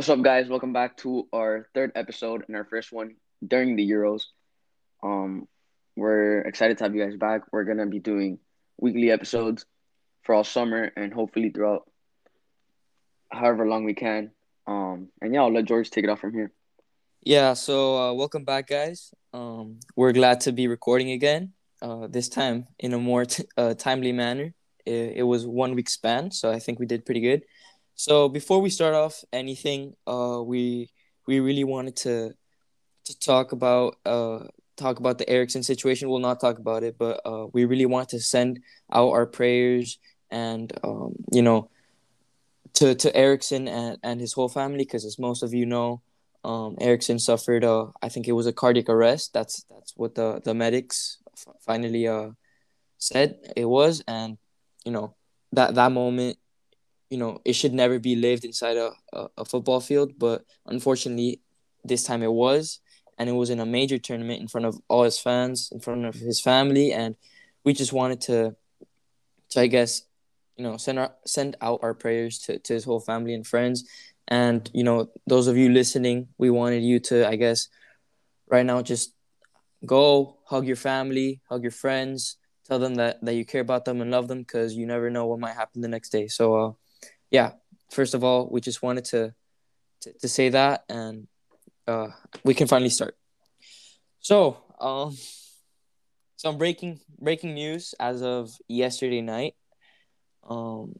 What's up, guys? Welcome back to our third episode and our first one during the Euros. Um, we're excited to have you guys back. We're gonna be doing weekly episodes for all summer and hopefully throughout however long we can. Um, and yeah, I'll let George take it off from here. Yeah, so uh, welcome back, guys. Um, we're glad to be recording again. Uh, this time in a more t- uh, timely manner. It, it was one week span, so I think we did pretty good. So before we start off anything, uh, we we really wanted to to talk about uh talk about the Eriksen situation. We'll not talk about it, but uh, we really want to send out our prayers and um, you know to to Eriksen and, and his whole family because as most of you know, um, Eriksen suffered uh I think it was a cardiac arrest. That's that's what the the medics finally uh said it was, and you know that that moment, you know it should never be lived inside a, a, a football field, but unfortunately this time it was, and it was in a major tournament in front of all his fans, in front of his family, and we just wanted to, to I guess, you know, send our send out our prayers to, to his whole family and friends, and you know, those of you listening, we wanted you to, I guess, right now just go hug your family, hug your friends, tell them that that you care about them and love them because you never know what might happen the next day. So, uh, yeah, first of all, we just wanted to to, to say that, and uh, we can finally start. So, um, some breaking breaking news as of yesterday night. Um,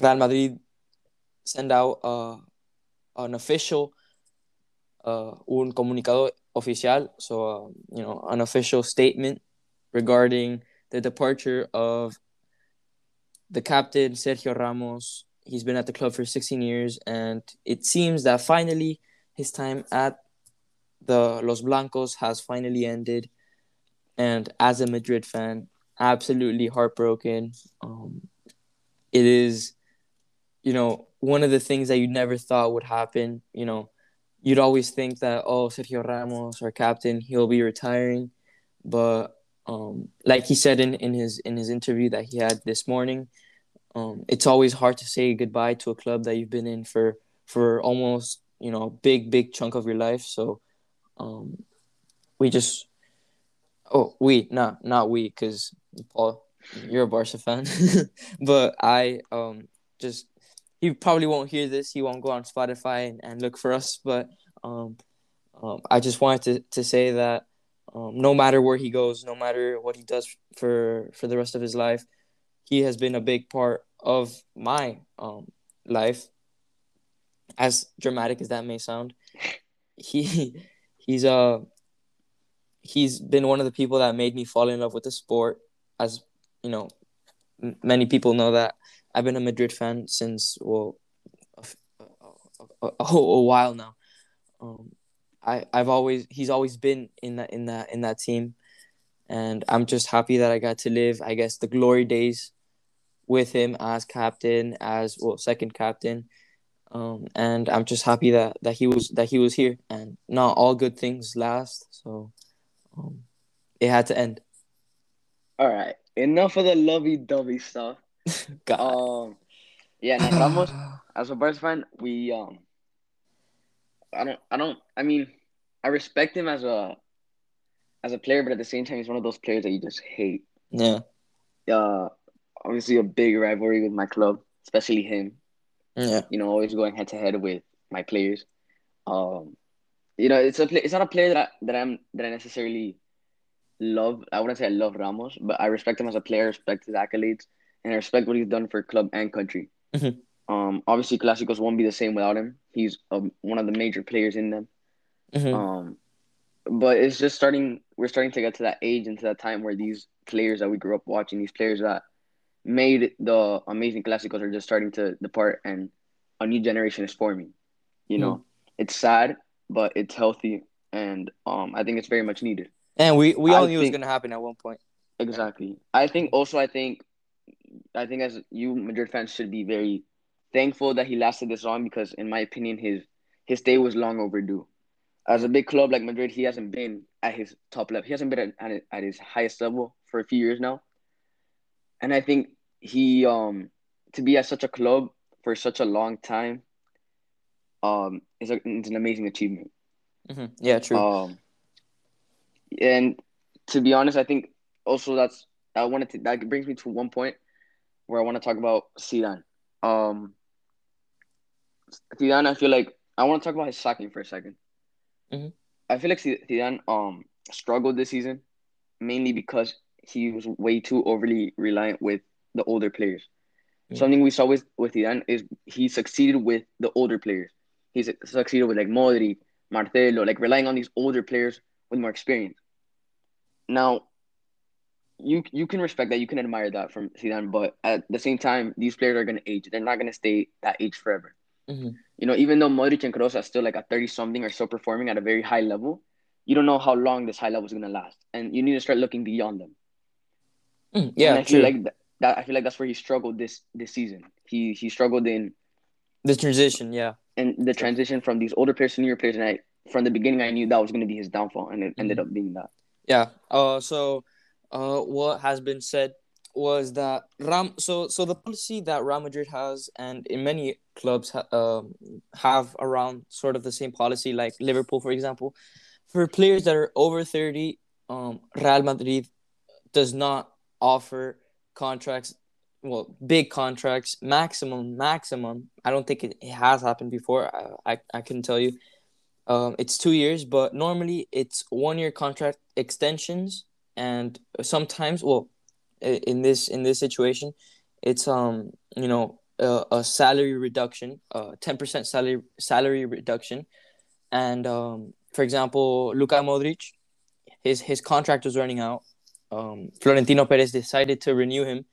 Real Madrid sent out uh, an official, uh, un comunicado oficial, so uh, you know, an official statement regarding the departure of the captain Sergio Ramos. He's been at the club for 16 years, and it seems that finally his time at the Los Blancos has finally ended. And as a Madrid fan, absolutely heartbroken. Um, it is, you know, one of the things that you never thought would happen. You know, you'd always think that oh Sergio Ramos, our captain, he'll be retiring, but um, like he said in, in his in his interview that he had this morning, um, it's always hard to say goodbye to a club that you've been in for for almost you know a big big chunk of your life. So um, we just oh we not not we because Paul you're a Barca fan, but I um just he probably won't hear this. He won't go on Spotify and, and look for us. But um, um, I just wanted to, to say that um, no matter where he goes, no matter what he does for for the rest of his life, he has been a big part of my um, life. As dramatic as that may sound, he he's uh he's been one of the people that made me fall in love with the sport. As you know, m- many people know that I've been a Madrid fan since well a, while now. Um, I I've always he's always been in that in that in that team, and I'm just happy that I got to live I guess the glory days with him as captain as well second captain. Um, and I'm just happy that, that he was that he was here, and not all good things last. So, um, it had to end. All right, enough of the lovey-dovey stuff. Um, yeah, as a Barca fan, we um, I don't, I don't, I mean, I respect him as a, as a player, but at the same time, he's one of those players that you just hate. yeah, Uh, obviously a big rivalry with my club, especially him. yeah, You know, always going head to head with my players. Um, you know, it's a play, it's not a player that I, that I'm that I necessarily love. I wouldn't say I love Ramos, but I respect him as a player, respect his accolades, and I respect what he's done for club and country. Mhm. Um, obviously, Clásicos won't be the same without him. He's um, one of the major players in them. Mhm. Um, but it's just starting. We're starting to get to that age and to that time where these players that we grew up watching, these players that made the amazing Clásicos, are just starting to depart, and a new generation is forming. You know, it's sad, but it's healthy, and um, I think it's very much needed. and we we all I knew it was gonna happen at one point. Exactly. I think also I think I think as you Madrid fans should be very thankful that he lasted this long because in my opinion his his day was long overdue. As a big club like Madrid, he hasn't been at his top level. He hasn't been at, at, at his highest level for a few years now. And I think he um to be at such a club for such a long time um, is, a, is an amazing achievement. Mm-hmm. Yeah, true. Um, and to be honest, I think also that's I wanted to that brings me to one point where I want to talk about Zidane. Um, Zidane, I feel like I want to talk about his sacking for a 2nd mm-hmm. I feel like Zidane um struggled this season mainly because he was way too overly reliant with the older players. Mm-hmm. Something we saw with with Zidane is he succeeded with the older players. He succeeded with like Modric, Marcelo, like relying on these older players with more experience. Now, you you can respect that, you can admire that from Zidane, but at the same time, these players are gonna age. They're not gonna stay that age forever. Mm-hmm. You know, even though Modric and Kroos are still like a thirty something, or still performing at a very high level. You don't know how long this high level is gonna last, and you need to start looking beyond them. Mm, yeah, and I feel like that, that. I feel like that's where he struggled this this season. He he struggled in the transition. Yeah, and the transition from these older players to newer players, and I from the beginning I knew that was going to be his downfall, and it mm-hmm. ended up being that. Yeah. Uh. So, uh, what has been said was that Ram. So, so the policy that Real Madrid has, and in many clubs ha- um, have around sort of the same policy, like Liverpool, for example, for players that are over thirty, um, Real Madrid does not offer contracts well big contracts maximum maximum i don't think it, it has happened before I, I i can tell you um, it's two years, but normally it's one year contract extensions, and sometimes, well, in this in this situation, it's um you know a, a salary reduction, ten percent salary salary reduction, and um for example, Luka Modric, his his contract was running out. Um, Florentino Perez decided to renew him,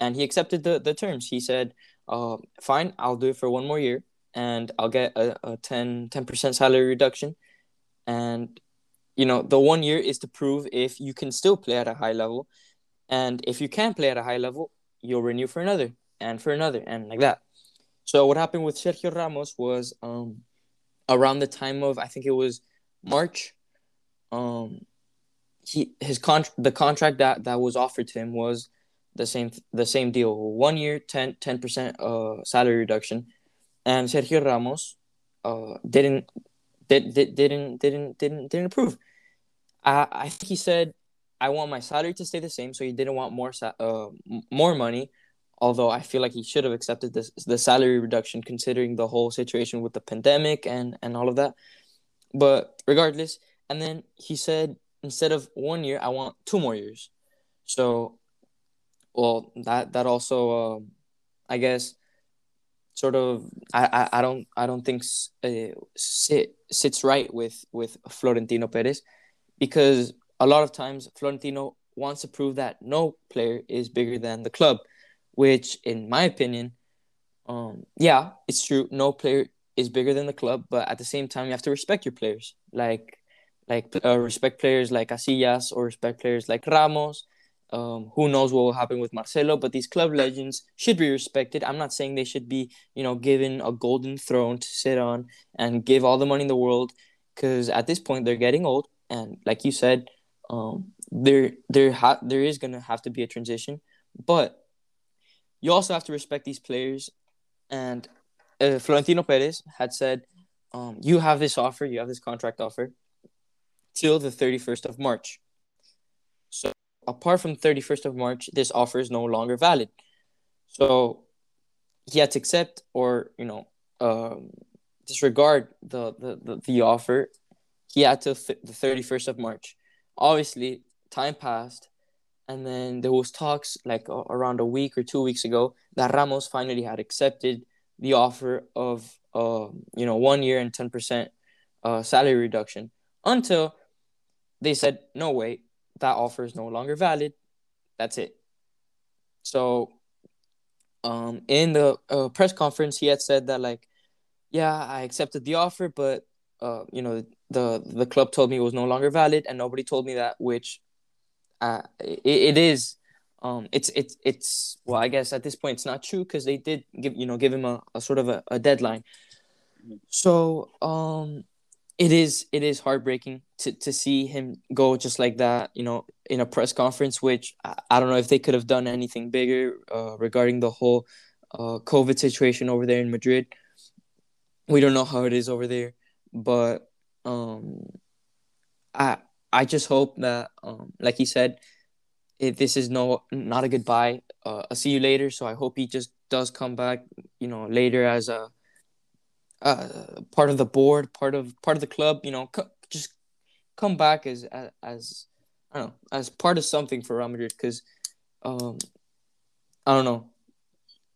and he accepted the the terms. He said, uh, "Fine, I'll do it for one more year." and I'll get a, a 10 percent salary reduction. And you know, the one year is to prove if you can still play at a high level. And if you can't play at a high level, you'll renew for another and for another and like that. So what happened with Sergio Ramos was um around the time of I think it was March. Um he his con the contract that, that was offered to him was the same the same deal. One year 10 percent uh salary reduction and Sergio Ramos uh, didn't did, did, didn't didn't didn't didn't approve. I I think he said I want my salary to stay the same, so he didn't want more uh more money. Although I feel like he should have accepted this the salary reduction considering the whole situation with the pandemic and and all of that. But regardless, and then he said instead of one year, I want two more years. So, well, that that also, uh, I guess, sort of I, I, I don't I don't think uh, sit sits right with with Florentino Perez because a lot of times Florentino wants to prove that no player is bigger than the club, which in my opinion, um, yeah, it's true. No player is bigger than the club, but at the same time, you have to respect your players. Like, like uh, respect players like Casillas or respect players like Ramos um, who knows what will happen with Marcelo? But these club legends should be respected. I'm not saying they should be, you know, given a golden throne to sit on and give all the money in the world, because at this point they're getting old, and like you said, um, there there ha- there is gonna have to be a transition, but you also have to respect these players. And uh, Florentino Perez had said, um, "You have this offer, you have this contract offer, till the 31st of March." So apart from 31st of March, this offer is no longer valid. So he had to accept or, you know, um, disregard the, the, the, the, offer. He had to th- the 31st of March. Obviously, time passed. And then there was talks like uh, around a week or two weeks ago that Ramos finally had accepted the offer of, uh, you know, one year and 10% uh, salary reduction until they said, no, wait, that offer is no longer valid. That's it. So, um, in the uh, press conference, he had said that like, yeah, I accepted the offer, but uh, you know, the the club told me it was no longer valid, and nobody told me that, which, uh, it, it is. Um, it's it's it's well, I guess at this point it's not true because they did give you know give him a, a sort of a, a deadline. So um, it is it is heartbreaking to, to see him go just like that you know in a press conference which i, I don't know if they could have done anything bigger uh, regarding the whole uh, covid situation over there in madrid we don't know how it is over there, but um, I I just hope that um, like he said, this is no not a goodbye, uh, I'll see you later. So I hope he just does come back, you know, later as a uh, part of the board, part of part of the club. You know, just come back as as, as I don't know as part of something for Real Madrid because um, I don't know.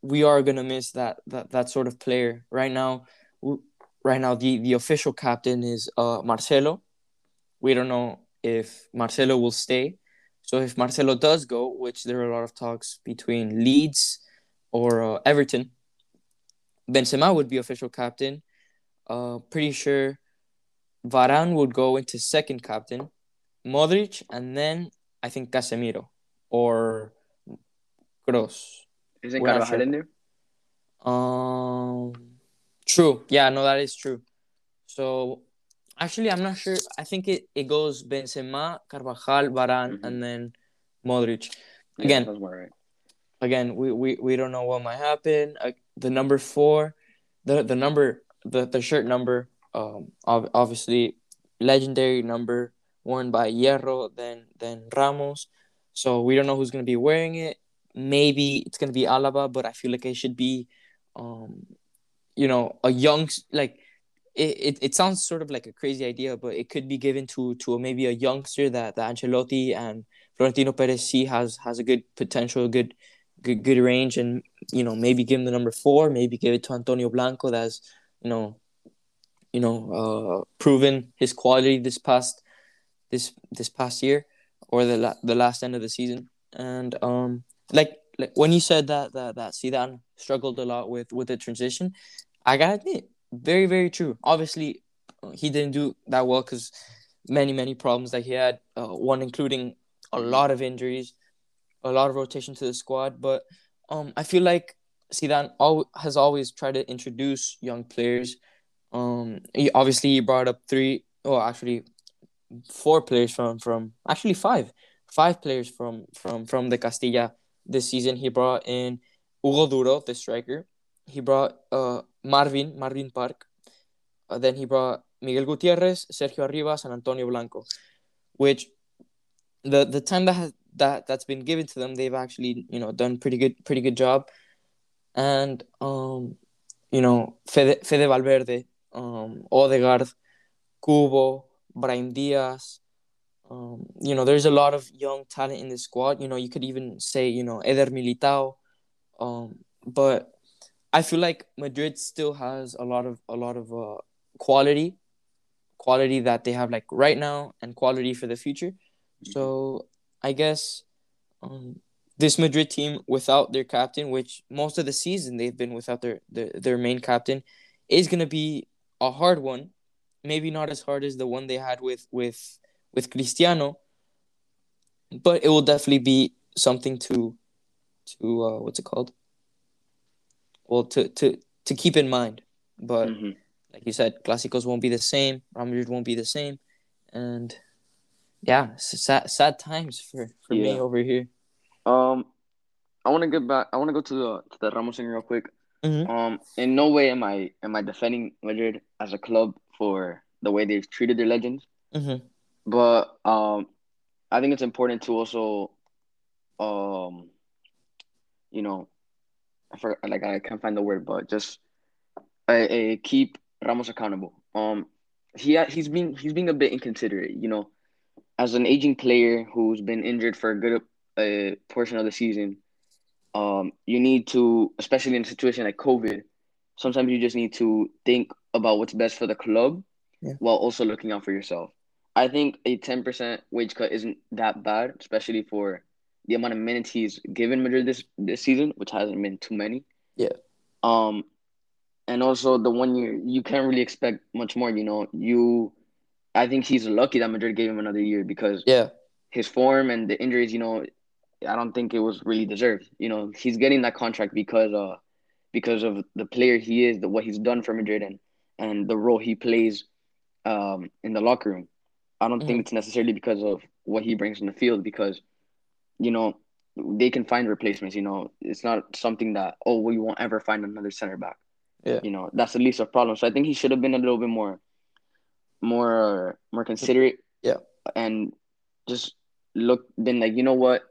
We are gonna miss that that that sort of player right now. Right now, the the official captain is uh, Marcelo. We don't know if Marcelo will stay. So if Marcelo does go, which there are a lot of talks between Leeds or uh, Everton, Benzema would be official captain. Uh, pretty sure Varane would go into second captain, Modric, and then I think Casemiro or Kroos. Isn't Carvajal sure. in there? Um, true. Yeah, no, that is true. So actually, I'm not sure. I think it, it goes Benzema, Carvajal, Varane, mm-hmm. and then Modric. Again, yeah, right. again, we, we, we don't know what might happen. Uh, the number four, the the number, the, the shirt number, um, obviously, legendary number worn by Hierro, then then Ramos. So we don't know who's gonna be wearing it. Maybe it's gonna be Alaba, but I feel like it should be, um, you know, a young like. It, it, it sounds sort of like a crazy idea, but it could be given to to maybe a youngster that, that Ancelotti and Florentino Perez see has has a good potential, good good good range, and you know maybe give him the number four, maybe give it to Antonio Blanco, that's you know, you know, uh, proven his quality this past this this past year or the la- the last end of the season. And um, like like when you said that that that Zidane struggled a lot with with the transition, I gotta admit, very very true. Obviously, he didn't do that well because many many problems that he had. Uh, one including a lot of injuries, a lot of rotation to the squad. But um, I feel like Zidane al- has always tried to introduce young players. Um, he obviously he brought up three, well, actually four players from from actually five, five players from from from the Castilla this season. He brought in Hugo Duro, the striker. He brought uh Marvin Marvin Park. Uh, then he brought Miguel Gutierrez, Sergio Arribas, and Antonio Blanco, which the the time that has, that that's been given to them, they've actually you know done pretty good pretty good job, and um you know Fede, Fede Valverde, um Odegaard, Kubo, Brahim Diaz. Um, you know, there's a lot of young talent in the squad. You know, you could even say, you know, Eder Militao. Um, but I feel like Madrid still has a lot of a lot of uh, quality, quality that they have like right now, and quality for the future. So I guess um, this Madrid team without their captain, which most of the season they've been without their their, their main captain, is gonna be a hard one maybe not as hard as the one they had with with with Cristiano, but it will definitely be something to to uh, what's it called? Well, to to to keep in mind. But mm-hmm. like you said, Clásicos won't be the same. Real Madrid won't be the same, and yeah, sad sad times for for yeah. me over here. Um, I want to get back. I want to go to the to the Ramos thing real quick. Mm-hmm. Um, in no way am I am I defending Madrid as a club for the way they've treated their legends. Mm-hmm. But um, I think it's important to also, um, you know, I forgot, like I can't find the word, but just uh, keep Ramos accountable. Um, he he's been he's being a bit inconsiderate, you know, as an aging player who's been injured for a good uh, portion of the season. Um, you need to, especially in a situation like COVID, sometimes you just need to think about what's best for the club yeah. while also looking out for yourself. I think a 10% wage cut isn't that bad, especially for the amount of minutes he's given Madrid this this season, which hasn't been too many. Yeah. Um, and also the one year you can't really expect much more. You know, you, I think he's lucky that Madrid gave him another year because yeah, his form and the injuries. You know, I don't think it was really deserved. You know, he's getting that contract because uh, because of the player he is, the what he's done for Madrid, and and the role he plays um, in the locker room. I don't mm-hmm. think it's necessarily because of what he brings in the field because, you know, they can find replacements. You know, it's not something that oh we won't ever find another center back. Yeah. You know, that's the least of problems. So I think he should have been a little bit more, more, more considerate. Yeah. And just look, been like, you know what,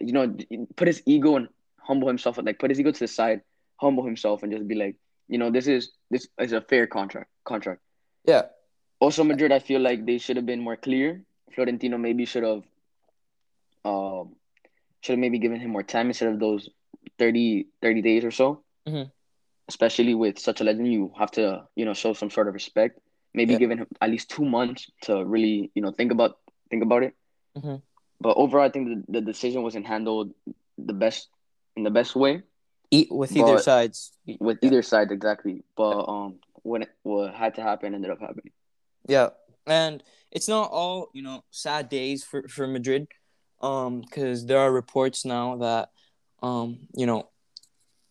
you know, put his ego and humble himself, like put his ego to the side, humble himself, and just be like, you know, this is this is a fair contract. Contract. Yeah. Also, Madrid, I feel like they should have been more clear. Florentino maybe should have, um, should have maybe given him more time instead of those 30, 30 days or so. Mhm. Especially with such a legend, you have to, you know, show some sort of respect. Maybe Yeah. giving him at least two months to really, you know, think about think about it. Mhm. But overall, I think the, the decision wasn't handled the best in the best way Eat with either sides. with Yeah. either side exactly. But um, when it, what had to happen ended up happening. Yeah, and it's not all you know sad days for for Madrid, um, because there are reports now that, um, you know,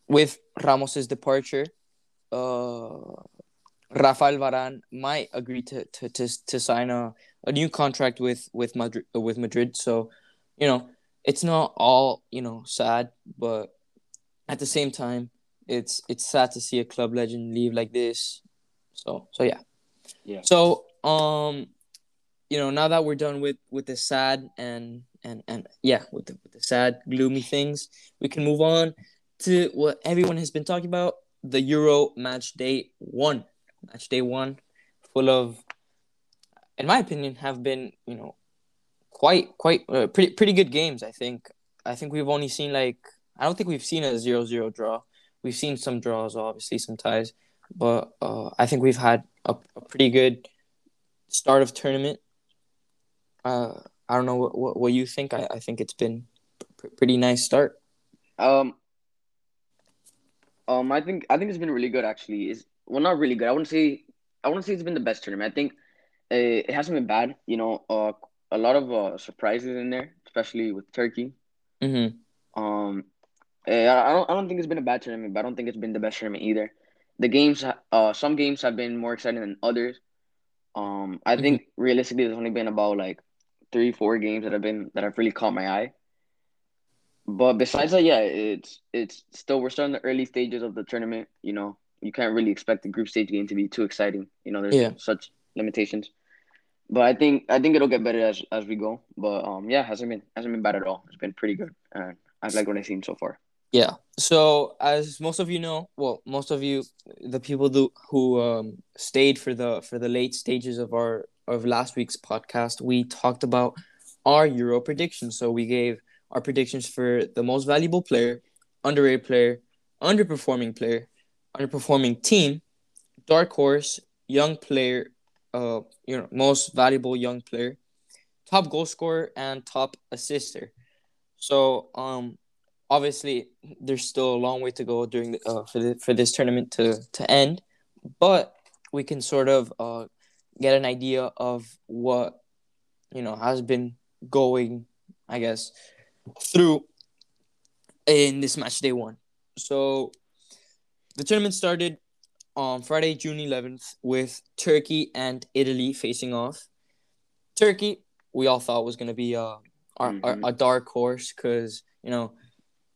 with Ramos's departure, uh, Rafael Varane might agree to to to, to sign a, a new contract with with Madrid with Madrid. So, you know, it's not all you know sad, but at the same time, it's it's sad to see a club legend leave like this. So so yeah. Yeah. So um, you know, now that we're done with with the sad and and and yeah, with the with the sad gloomy things, we can move on to what everyone has been talking about: the Euro match day one. Match day one, full of, in my opinion, have been you know, quite quite uh, pretty pretty good games. I think. I think we've only seen like I don't think we've seen a 0-0 draw. We've seen some draws, obviously some ties, but uh, I think we've had a, a pretty good start of tournament. Uh, I don't know what, what, what you think. I, I think it's been a pretty nice start. Um, um, I think I think it's been really good actually. Is well, not really good. I wouldn't say I wouldn't say it's been the best tournament. I think uh, it hasn't been bad. You know, uh, a lot of uh, surprises in there, especially with Turkey. Mm-hmm. Um, eh, I don't I don't think it's been a bad tournament, but I don't think it's been the best tournament either. The games, uh, some games have been more exciting than others. Um, I think realistically, there's only been about like three, four games that have been that have really caught my eye. But besides that, yeah, it's it's still we're still in the early stages of the tournament. You know, you can't really expect the group stage game to be too exciting. You know, there's Yeah. such limitations. But I think I think it'll get better as as we go. But um, yeah, hasn't been hasn't been bad at all. It's been pretty good, and I've liked what I've seen so far. Yeah. So as most of you know, well, most of you, the people who who um, stayed for the for the late stages of our of last week's podcast, we talked about our Euro predictions. So we gave our predictions for the most valuable player, underrated player, underperforming player, underperforming team, dark horse, young player, uh, you know, most valuable young player, top goal scorer, and top assister. So um obviously there's still a long way to go during the, uh, for the, for this tournament to to end, but we can sort of uh, get an idea of what you know has been going, I guess, through in this match day one. So the tournament started on Friday, June 11th, with Turkey and Italy facing off. Turkey, we all thought was going to be uh, our, Mhm. a dark horse because you know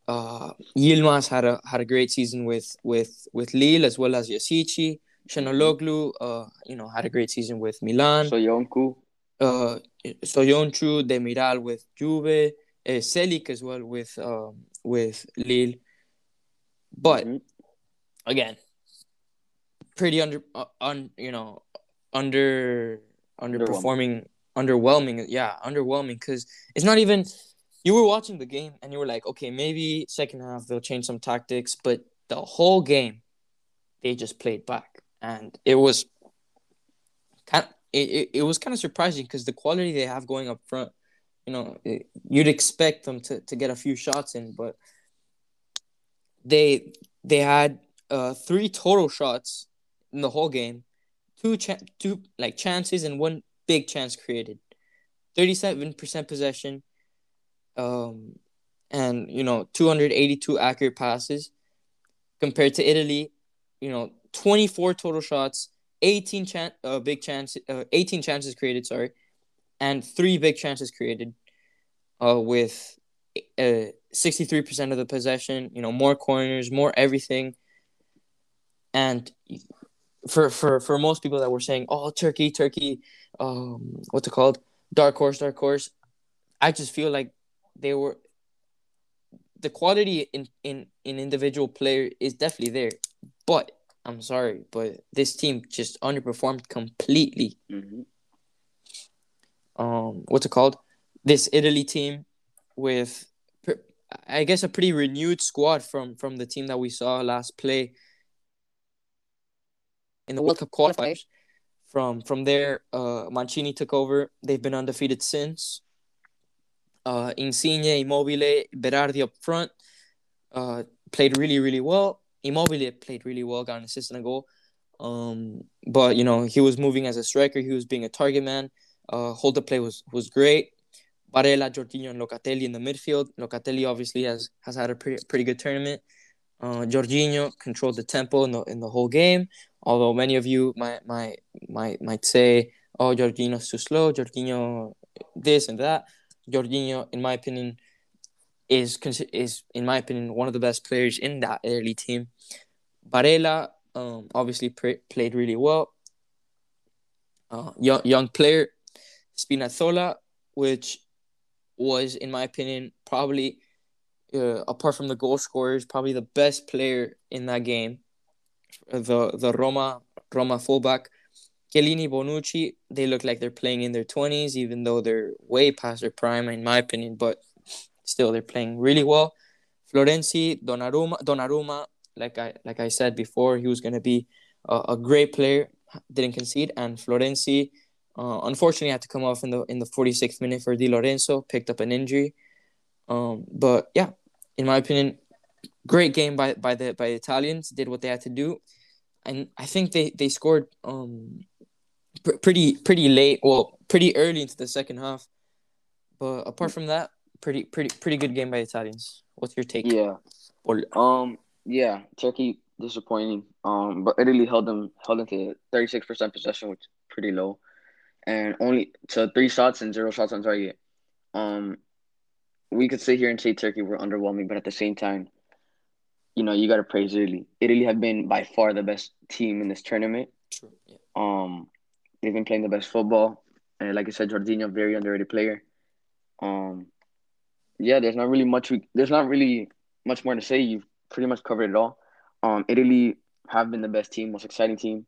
uh, Yilmaz had a had a great season with with with Lille as well as Yazici. Calhanoglu, uh, you know, had a great season with Milan. So Yonku, uh, Soyuncu, Demiral with Juve, uh, Celik as well with um, with Lille. But Mhm. again, pretty under uh, un you know under underperforming, underwhelming. Yeah, underwhelming because it's not even. You were watching the game and you were like, okay, maybe second half they'll change some tactics, but the whole game they just played back, and it was kind. It, it, it was kind of surprising because the quality they have going up front, you know, it, you'd expect them to, to get a few shots in, but they they had uh, three total shots in the whole game, two cha- two like chances and one big chance created, thirty seven percent possession, um, and you know two hundred eighty two accurate passes, compared to Italy, you know twenty four total shots, eighteen chan- uh, big chance uh, eighteen chances created, sorry, and three big chances created, uh, with uh, 63% of the possession, you know, more corners, more everything. and for for for most people that were saying, "Oh, Turkey, Turkey, um, what's it called? Dark horse, dark horse." I just feel like they were the quality in in in individual player is definitely there, but I'm sorry, but this team just underperformed completely. Mm-hmm. Um, what's it called? This Italy team with, I guess, a pretty renewed squad from from the team that we saw last play in the World Cup qualifiers. From from there, uh, Mancini took over. They've been undefeated since. Uh, Insigne, Immobile, Berardi up front uh, played really really well. Immobile played really well, got an assist and a goal. Um, but you know he was moving as a striker. He was being a target man. Uh, hold the play was was great. Barella, Jorginho, and Locatelli in the midfield. Locatelli obviously has has had a pretty pretty good tournament. Uh, Jorginho controlled the tempo in the in the whole game. Although many of you might might might might say, "Oh, Jorginho's too slow." Jorginho, this and that. Jorginho, in my opinion, is is in my opinion one of the best players in that early team. Barella, um, obviously pre- played really well. Uh, young young player, Spinazzola, which was in my opinion probably uh, apart from the goal scorers, probably the best player in that game. The the Roma Roma fullback, Chiellini, Bonucci, they look like they're playing in their twenties, even though they're way past their prime, in my opinion. But still, they're playing really well. Florenzi, Donnarumma, Donnarumma, like I like I said before, he was gonna be a, a great player. Didn't concede, and Florenzi, uh, unfortunately, had to come off in the in the 46th minute for Di Lorenzo, picked up an injury. Um, but yeah, in my opinion, great game by by the by the Italians. Did what they had to do, and I think they they scored um pr- pretty pretty late. Well, pretty early into the second half. But apart from that, pretty pretty pretty good game by the Italians. What's your take? Yeah. Or, Um. Yeah. Turkey disappointing. Um. But Italy held them held them to thirty six percent possession, which is pretty low, and only to three shots and zero shots on target. Um we could sit here and say Turkey were underwhelming, but at the same time, you know, you got to praise Italy. Italy have been by far the best team in this tournament. True. Yeah. Um, they've been playing the best football, and like I said, Jorginho, very underrated player. Um, yeah, there's not really much. We, there's not really much more to say. You've pretty much covered it all. Um, Italy have been the best team, most exciting team.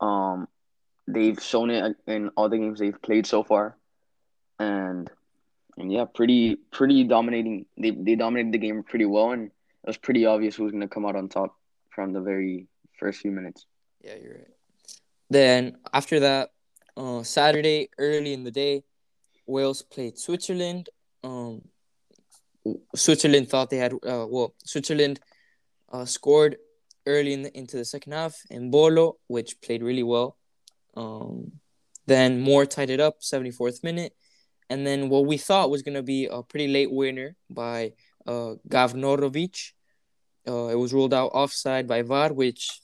Um, they've shown it in all the games they've played so far, and and yeah, pretty pretty dominating. They they dominated the game pretty well, and it was pretty obvious who was to come out on top from the very first few minutes. Yeah, you're right. Then after that, uh, Saturday early in the day, Wales played Switzerland. Um, Switzerland thought they had uh, well, Switzerland uh, scored early in the, into the second half, Embolo, which played really well. Um, then Moore tied it up, 74th minute. And then what we thought was going to be a pretty late winner by uh, Gavranovic. Uh, it was ruled out offside by VAR, which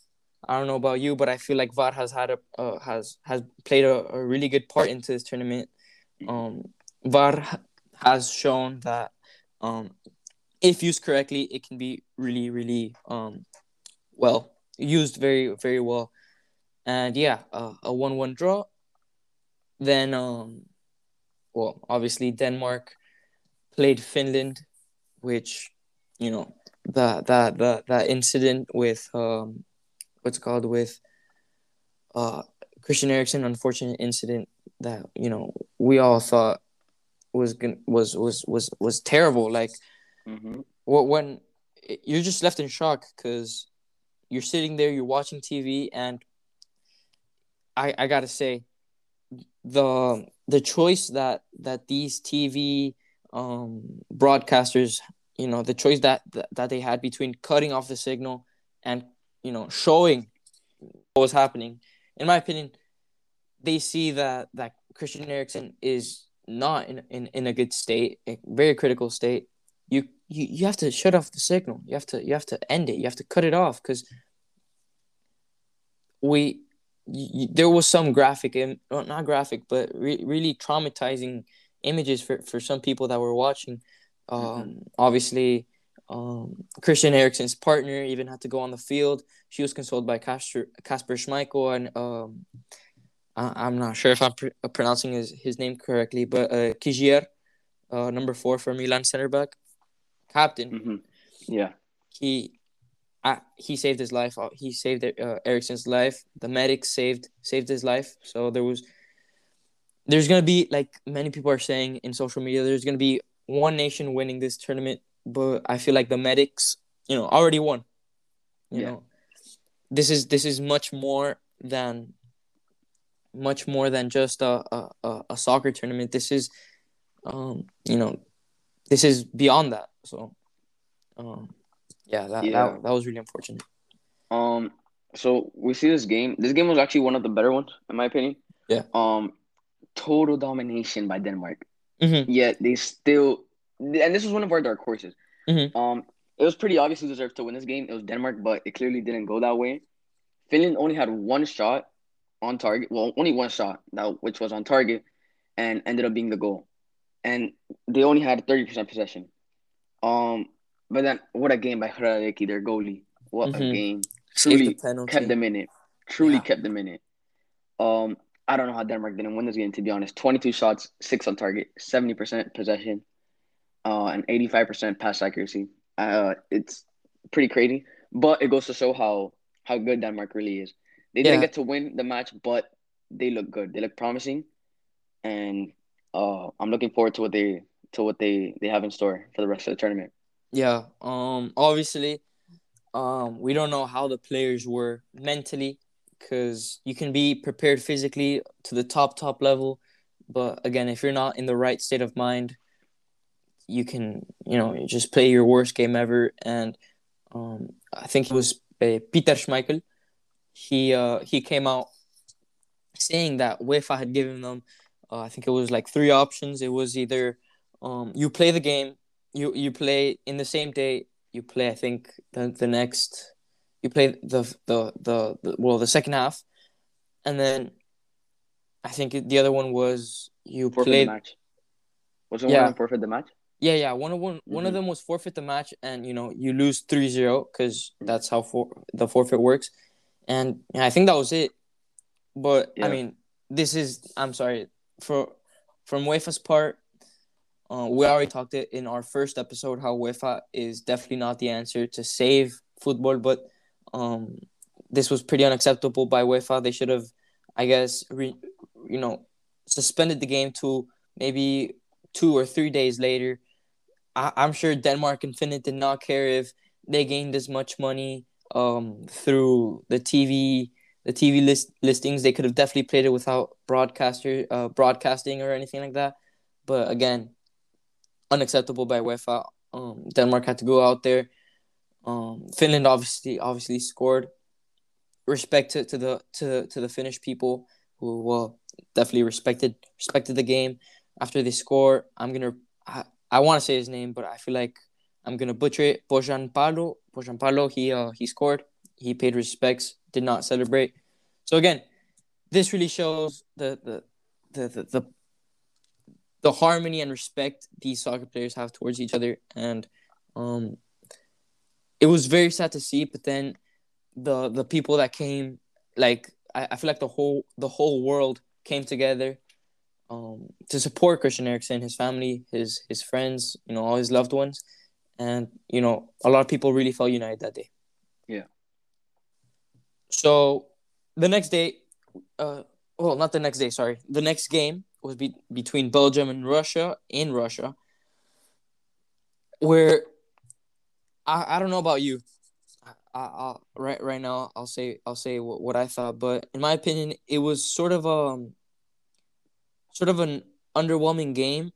I don't know about you, but I feel like VAR has had a uh, has has played a, a really good part into this tournament. Um, VAR has shown that um, if used correctly, it can be really, really um, well used, very, very well. And yeah, uh, a one-one draw. Then um, well, obviously Denmark played Finland, which you know that that that that incident with um what's called with uh Christian Eriksen, unfortunate incident that you know we all thought was was was was was terrible. Like, mm-hmm. when you're just left in shock because you're sitting there, you're watching TV, and I I gotta say, the the choice that that these TV um, broadcasters, you know, the choice that, that that they had between cutting off the signal and you know showing what was happening, in my opinion, they see that that Christian Eriksen is not in, in, in a good state, a very critical state. You, you you have to shut off the signal. You have to you have to end it. You have to cut it off because we there was some graphic, well, not graphic, but re- really traumatizing images for, for some people that were watching. Um, mm-hmm. Obviously, um, Christian Eriksen's partner even had to go on the field she was consoled by Kasper Kasper Schmeichel and um, I, am not sure if I'm pr- pronouncing his, his name correctly, but uh, Kjaer, uh, number four for Milan center back, captain. Mm-hmm. Yeah, he uh, he saved his life. Uh, he saved uh, Eriksen's life. The medics saved saved his life. So there was there's gonna be like many people are saying in social media. There's gonna be one nation winning this tournament, but I feel like the medics, you know, already won. You yeah. know, this is this is much more than much more than just a a, a soccer tournament. This is, um, you know, this is beyond that. So, um, yeah, that, yeah. that that was really unfortunate. Um, so we see this game. This game was actually one of the better ones, in my opinion. Yeah. Um, total domination by Denmark. Mm-hmm. Yet they still, and this was one of our dark horses. Mm-hmm. Um, it was pretty obvious who deserved to win this game. It was Denmark, but it clearly didn't go that way. Finland only had one shot on target. Well, only one shot that which was on target, and ended up being the goal. And they only had thirty percent possession. Um, but then what a game by Hradecky, their goalie. What mm-hmm. a game. Truly the kept them in it. Truly yeah. kept them in it. Um, I don't know how Denmark didn't win this game to be honest. Twenty two shots, six on target, seventy percent possession, uh, and eighty five percent pass accuracy. Uh, it's pretty crazy, but it goes to show how how good Denmark really is. They didn't get to win the match, but they look good. They look promising, and uh, I'm looking forward to what they to what they they have in store for the rest of the tournament. Yeah. Um. Obviously, um, we don't know how the players were mentally, because you can be prepared physically to the top top level, but again, if you're not in the right state of mind, you can you know just play your worst game ever. And um, I think it was uh, Peter Schmeichel. He uh he came out saying that UEFA had given them, uh, I think it was like three options. It was either um you play the game you you play in the same day. You play, I think, the the next. You play the the the, the well the second half, and then I think the other one was you forfeit played. The match. Was it yeah. one forfeit the match? Yeah, yeah. One of one mm-hmm. one of mm-hmm. them was forfeit the match, and you know you lose 3-0 because that's how for the forfeit works, and yeah, I think that was it. But yeah. I mean, this is I'm sorry for from UEFA's part. Uh, we already talked it in our first episode how UEFA is definitely not the answer to save football, but um, this was pretty unacceptable by UEFA. They should have, I guess, re, you know, suspended the game to maybe two or three days later. I, I'm sure Denmark and Finland did not care if they gained as much money um, through the TV the TV list listings. They could have definitely played it without broadcaster uh, broadcasting or anything like that. But again, unacceptable by UEFA. Um, Denmark had to go out there. Um, Finland obviously obviously scored. Respect to, to the to to the Finnish people who well definitely respected respected the game. After they score, I'm gonna I, I want to say his name, but I feel like I'm gonna butcher it. Pohjanpalo, Bojan Palo, he uh he scored. He paid respects. Did not celebrate. So again, this really shows the the the the, the the harmony and respect these soccer players have towards each other and um it was very sad to see but then the the people that came like I, I feel like the whole the whole world came together um to support Christian Eriksen, his family, his his friends, you know, all his loved ones. And, you know, a lot of people really felt united that day. Yeah. So the next day, uh well not the next day, sorry. The next game was be- between Belgium and Russia in Russia, where I, I don't know about you. I, I, right right now I'll say I'll say what, what I thought, but in my opinion, it was sort of um sort of an underwhelming game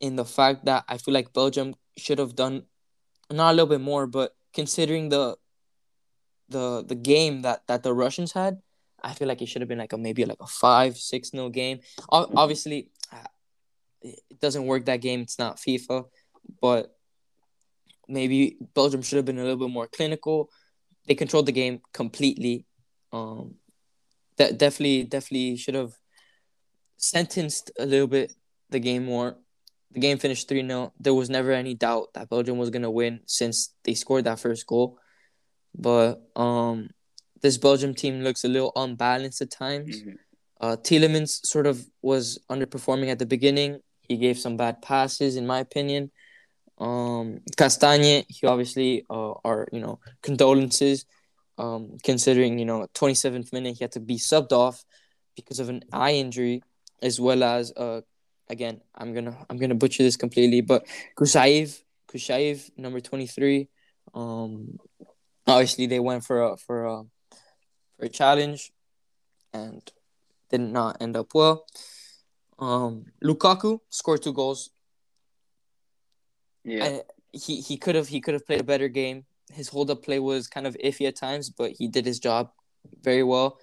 in the fact that I feel like Belgium should have done not a little bit more, but considering the the the game that that the Russians had, I feel like it should have been like a maybe like a five six nil game. Obviously, uh, it doesn't work that game. It's not FIFA, but maybe Belgium should have been a little bit more clinical. They controlled the game completely. Um, that definitely definitely should have sentenced a little bit the game more. The game finished 3 0. There was never any doubt that Belgium was going to win since they scored that first goal. But um, this Belgium team looks a little unbalanced at times. Mhm. Uh, Tielemans sort of was underperforming at the beginning. He gave some bad passes, in my opinion. Um, Castagne, he obviously uh, are you know condolences, um, considering you know 27th minute he had to be subbed off because of an eye injury, as well as uh, again I'm gonna I'm gonna butcher this completely, but Kusayev, Kusayev, number 23. Um, obviously they went for a for a for a challenge, and did not end up well. Um, Lukaku scored two goals. Yeah. I, he he could have he could have played a better game. His hold up play was kind of iffy at times, but he did his job very well.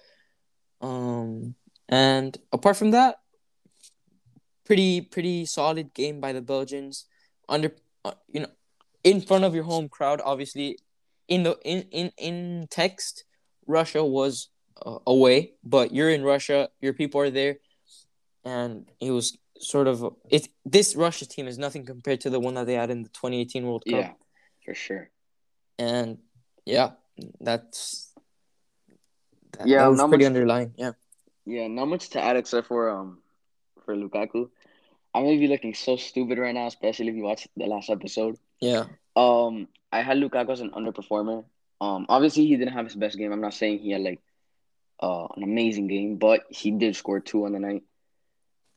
Um, and apart from that, pretty pretty solid game by the Belgians. Under uh, you know, in front of your home crowd, obviously. In the in in in text, Russia was uh, away, but you're in Russia. Your people are there, and it was sort of it. This Russia team is nothing compared to the one that they had in the 2018 World Cup. yeah. For sure. and yeah, that's that, Yeah, that was not pretty much- underlying. Yeah, Yeah, not much to add except for um for Lukaku. I'm gonna be looking so stupid right now, especially if you watch the last episode. yeah, Um, I had Lukaku as an underperformer. Um, obviously he didn't have his best game. I'm not saying he had like uh an amazing game, but he did score two on the night.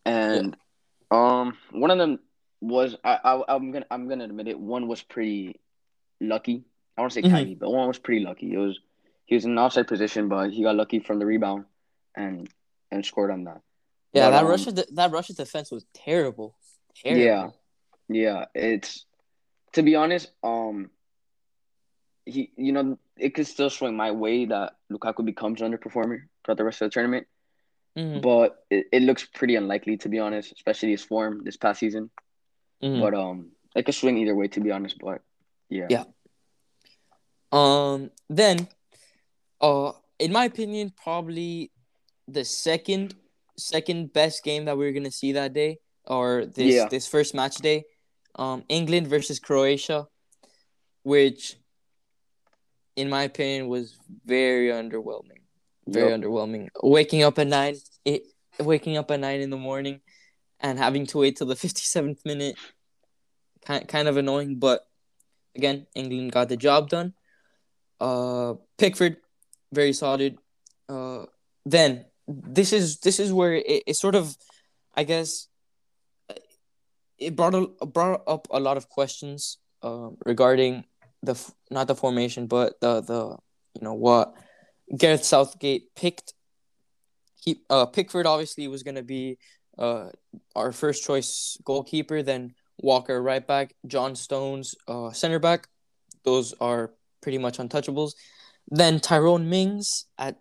And um, one of them was I, I I'm gonna I'm gonna admit it. One was pretty lucky. I want to say Mhm. tiny, but one was pretty lucky. It was he was in an offside position, but he got lucky from the rebound and and scored on that. Yeah. But, that um, Russia de- that Russia defense was terrible. terrible. Yeah. Yeah, it's to be honest, um he you know, it could still swing my way that Lukaku becomes an underperformer throughout the rest of the tournament, Mhm, but it, it looks pretty unlikely to be honest, especially his form this past season. mhm. But um it could swing either way to be honest, but yeah. Yeah. Um, then, uh, in my opinion, probably the second second best game that we are gonna see that day, or this Yeah. this first match day, um, England versus Croatia, which, in my opinion, was very underwhelming. Very Yup. underwhelming. Waking up at nine, it waking up at nine in the morning, and having to wait till the fifty seventh minute, kind kind of annoying. But again, England got the job done. Uh, Pickford, very solid. Uh, then this is this is where it, it sort of, I guess, it brought a, brought up a lot of questions um, regarding the not the formation, but the the you know what Gareth Southgate picked. He uh Pickford obviously was gonna be uh our first choice goalkeeper. Then Walker right back, John Stones uh center back. Those are pretty much untouchables. Then Tyrone Mings at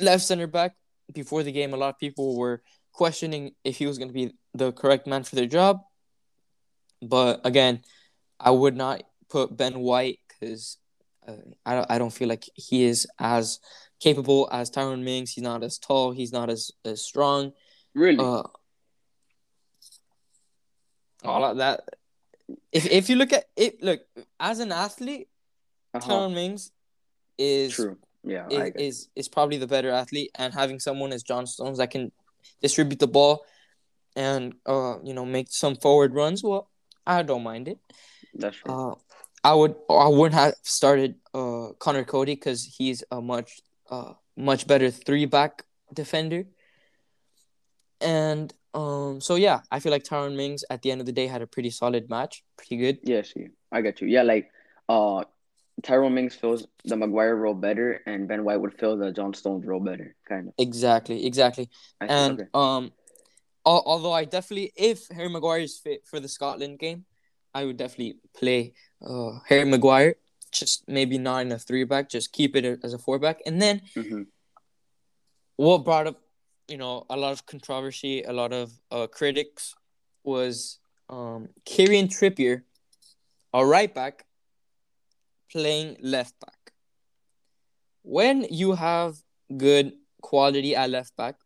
left center back. Before the game, a lot of people were questioning if he was going to be the correct man for their job. But again, I would not put Ben White because uh, I don't, I don't feel like he is as capable as Tyrone Mings. He's not as tall. He's not as, as strong. Really? Uh, all of that. If if you look at it, look as an athlete, uh-huh. Tyrone Mings is True. Yeah, is, is is probably the better athlete, and having someone as John Stones that can distribute the ball and uh you know make some forward runs, well, I don't mind it. That's true. Uh, I would I wouldn't have started uh Conor Coady because he's a much uh much better three back defender. And um so yeah, I feel like Tyrone Mings at the end of the day had a pretty solid match, pretty good. Yes, yeah, I get you. Yeah, like uh Tyrone Mings fills the Maguire role better and Ben White would fill the John Stones role better, kind of. Exactly, exactly. I. And okay. um, al- although I definitely, if Harry Maguire is fit for the Scotland game, I would definitely play uh Harry Maguire. Just maybe not in a three back, just keep it as a four back. And then hmm what brought up, you know, a lot of controversy, a lot of uh critics was um Kieran Trippier, a right back, playing left back. When you have good quality at left back,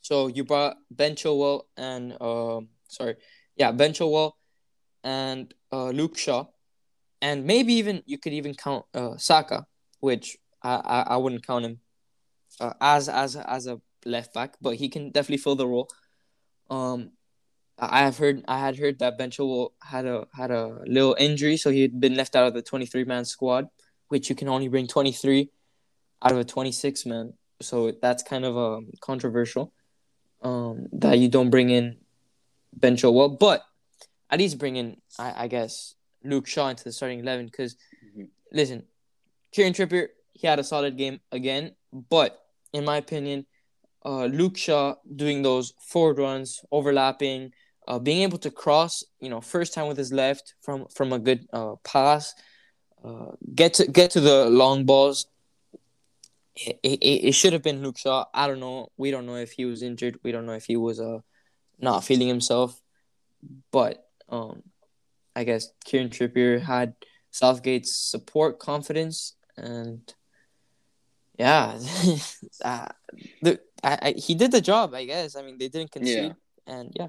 so you brought Ben Chilwell and um sorry, yeah, Ben Chilwell and uh, Luke Shaw, and maybe even you could even count uh, Saka, which I, I, I wouldn't count him uh, as as as a left back, but he can definitely fill the role. Um, I have heard I had heard that Ben Chilwell had a had a little injury, so he had been left out of the twenty three man squad, which you can only bring twenty three out of a twenty six man. So that's kind of um, controversial. Um, that you don't bring in Ben Chilwell, but at least bring in I, I guess Luke Shaw into the starting eleven because mm-hmm. listen, Kieran Trippier he had a solid game again, but in my opinion, uh, Luke Shaw doing those forward runs, overlapping, uh, being able to cross, you know, first time with his left from from a good uh, pass, uh, get to get to the long balls. It, it, it should have been Luke Shaw. I don't know. We don't know if he was injured. We don't know if he was uh not feeling himself. But um, I guess Kieran Trippier had Southgate's support, confidence, and yeah, uh, the, I, I, he did the job. I guess. I mean, they didn't concede, yeah. and yeah.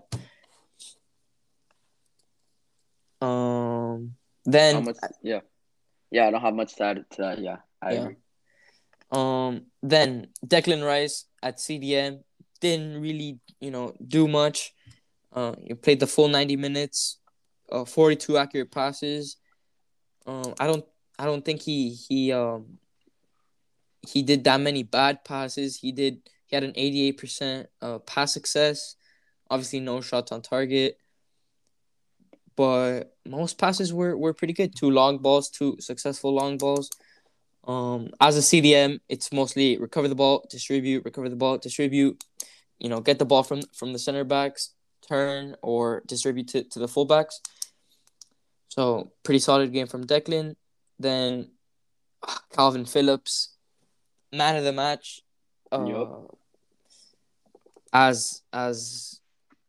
Um. Then. Much, yeah. Yeah, I don't have much to add to that. Yeah, I yeah. agree. Um. Then Declan Rice at CDM didn't really, you know, do much. Uh, you played the full ninety minutes, uh, forty-two accurate passes. Um, I don't, I don't think he he um he did that many bad passes. He did he had an 88% uh, pass success. Obviously no shots on target. But most passes were, were pretty good. Two long balls, two successful long balls. Um, as a CDM, it's mostly recover the ball, distribute, recover the ball, distribute. You know, get the ball from from the center backs, turn or distribute to, to the fullbacks. So pretty solid game from Declan. Then Calvin Phillips, man of the match. Uh, yep. As as